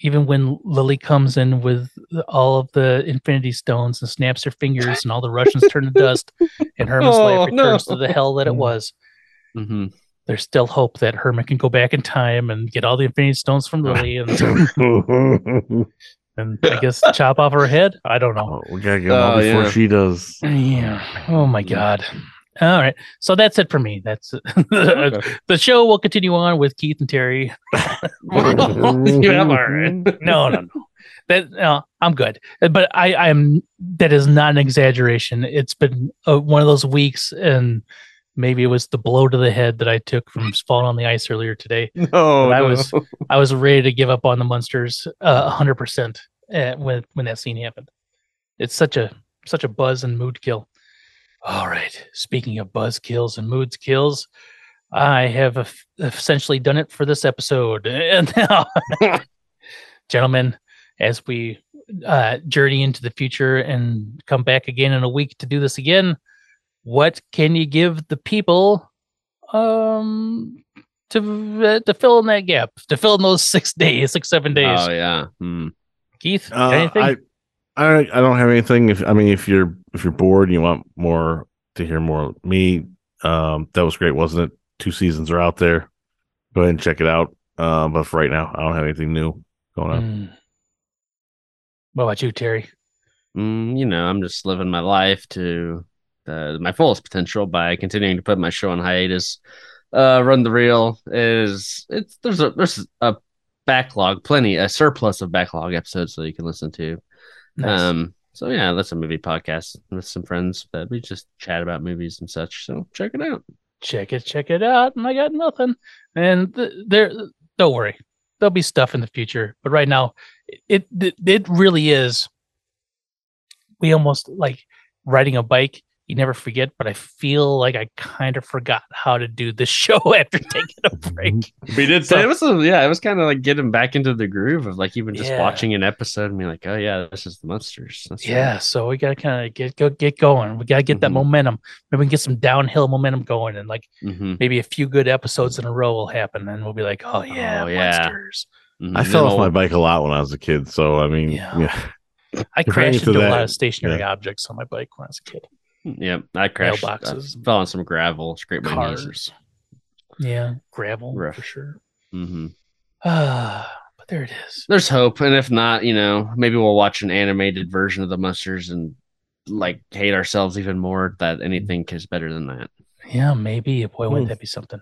even when Lily comes in with all of the Infinity Stones and snaps her fingers, and all the Russians turn to dust, and *laughs* Herman's Oh, life returns no. to the hell that it was. hmm There's still hope that Herman can go back in time and get all the Infinity Stones from Lily. And *laughs* *laughs* and I guess chop off her head. I don't know. Oh, we gotta get them out before yeah. she does. *clears throat* Yeah. Oh my god. All right. So that's it for me. That's *laughs* the show will continue on with Keith and Terry. *laughs* you have all right. No, no, no. That no, I'm good. But I I'm that is not an exaggeration. It's been uh, one of those weeks and maybe it was the blow to the head that I took from *laughs* falling on the ice earlier today. No, But I no. was *laughs* I was ready to give up on the Munsters uh, hundred percent when when that scene happened. It's such a such a buzz and mood kill. All right. Speaking of buzz kills and moods kills, I have essentially done it for this episode. *laughs* And now, gentlemen, as we uh, journey into the future and come back again in a week to do this again, what can you give the people um to uh, to fill in that gap, to fill in those six *laughs* days, six seven days? Oh yeah. Hmm. Keith, Uh, anything? I, I I don't have anything. If I mean, if you're if you're bored and you want more to hear more of me, um, that was great, wasn't it? Two seasons are out there. Go ahead and check it out. Uh, but for right now, I don't have anything new going on. Mm. What about you, Terry? Mm, you know, I'm just living my life to uh, my fullest potential by continuing to put my show on hiatus. Uh, Run the Reel is it's there's a there's a backlog, plenty a surplus of backlog episodes that you can listen to. Nice. Um, so yeah, that's a movie podcast with some friends that we just chat about movies and such. So check it out. check it, check it out. And I got nothing. And th- there, don't worry, there'll be stuff in the future. But right now, it it, it really is. We almost like riding a bike. You never forget, but I feel like I kind of forgot how to do the *laughs* show after taking a break. We did say- it was a, yeah, it was kind of like getting back into the groove of like even just Yeah. watching an episode and being like, oh yeah, this is the Munsters. That's right. Yeah, so we gotta kind of get go get going. We gotta get that Mhm. momentum. Maybe we can get some downhill momentum going, and like Mhm. maybe a few good episodes in a row will happen, and we'll be like, oh yeah, Oh, yeah. Munsters. Mhm. I fell off my bike a lot when I was a kid, so I mean, Yeah. yeah, I crashed into into a lot of stationary yeah. objects on my bike when I was a kid. Yeah, I crashed. I fell on some gravel, scraped my knees. Yeah, gravel Rough. for sure. hmm Ah, *sighs* but there it is. There's hope, and if not, you know, maybe we'll watch an animated version of the Munsters and like hate ourselves even more. That anything is better than that. Yeah, maybe. Boy, wouldn't Hmm. that be something?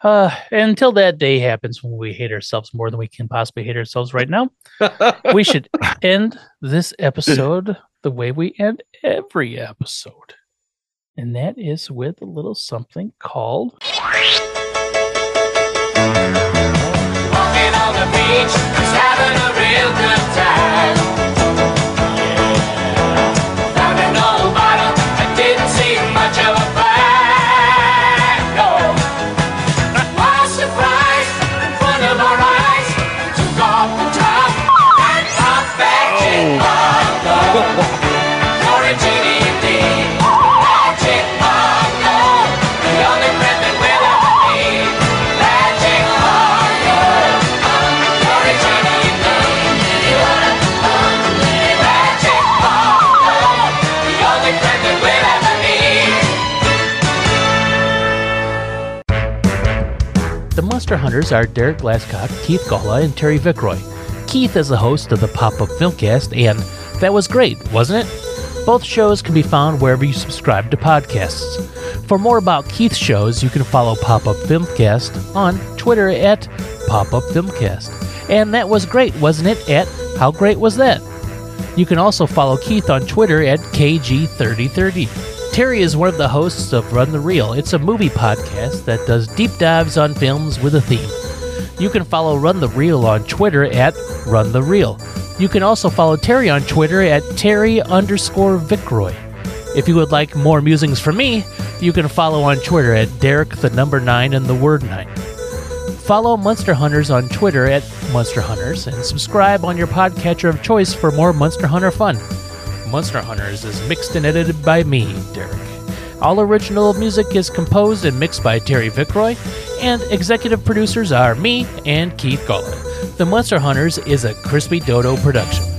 Uh, until that day happens when we hate ourselves more than we can possibly hate ourselves right now, *laughs* we should end this episode *laughs* the way we end every episode. And that is with a little something called Walking on the beach, just having a real good time. Munster Hunters are Derek Glascock, Keith Gawla, and Terry Vickroy. Keith is the host of the Pop Up Filmcast, and that was great, wasn't it? Both shows can be found wherever you subscribe to podcasts. For more about Keith's shows, you can follow Pop Up Filmcast on Twitter at Pop Up Filmcast. And that was great, wasn't it? At How Great Was That? You can also follow Keith on Twitter at KG3030. Terry is one of the hosts of Run the Reel. It's a movie podcast that does deep dives on films with a theme. You can follow Run the Reel on Twitter at Run the Reel. You can also follow Terry on Twitter at Terry underscore Vickroy. If you would like more musings from me, you can follow on Twitter at Derek the number nine and the word nine. Follow Munster Hunters on Twitter at Munster Hunters and subscribe on your podcatcher of choice for more Munster Hunter fun. Munster Hunters is mixed and edited by me, Derek. All original music is composed and mixed by Terry Vickroy, and executive producers are me and Keith Gawla. The Munster Hunters is a Krispy Dodo production.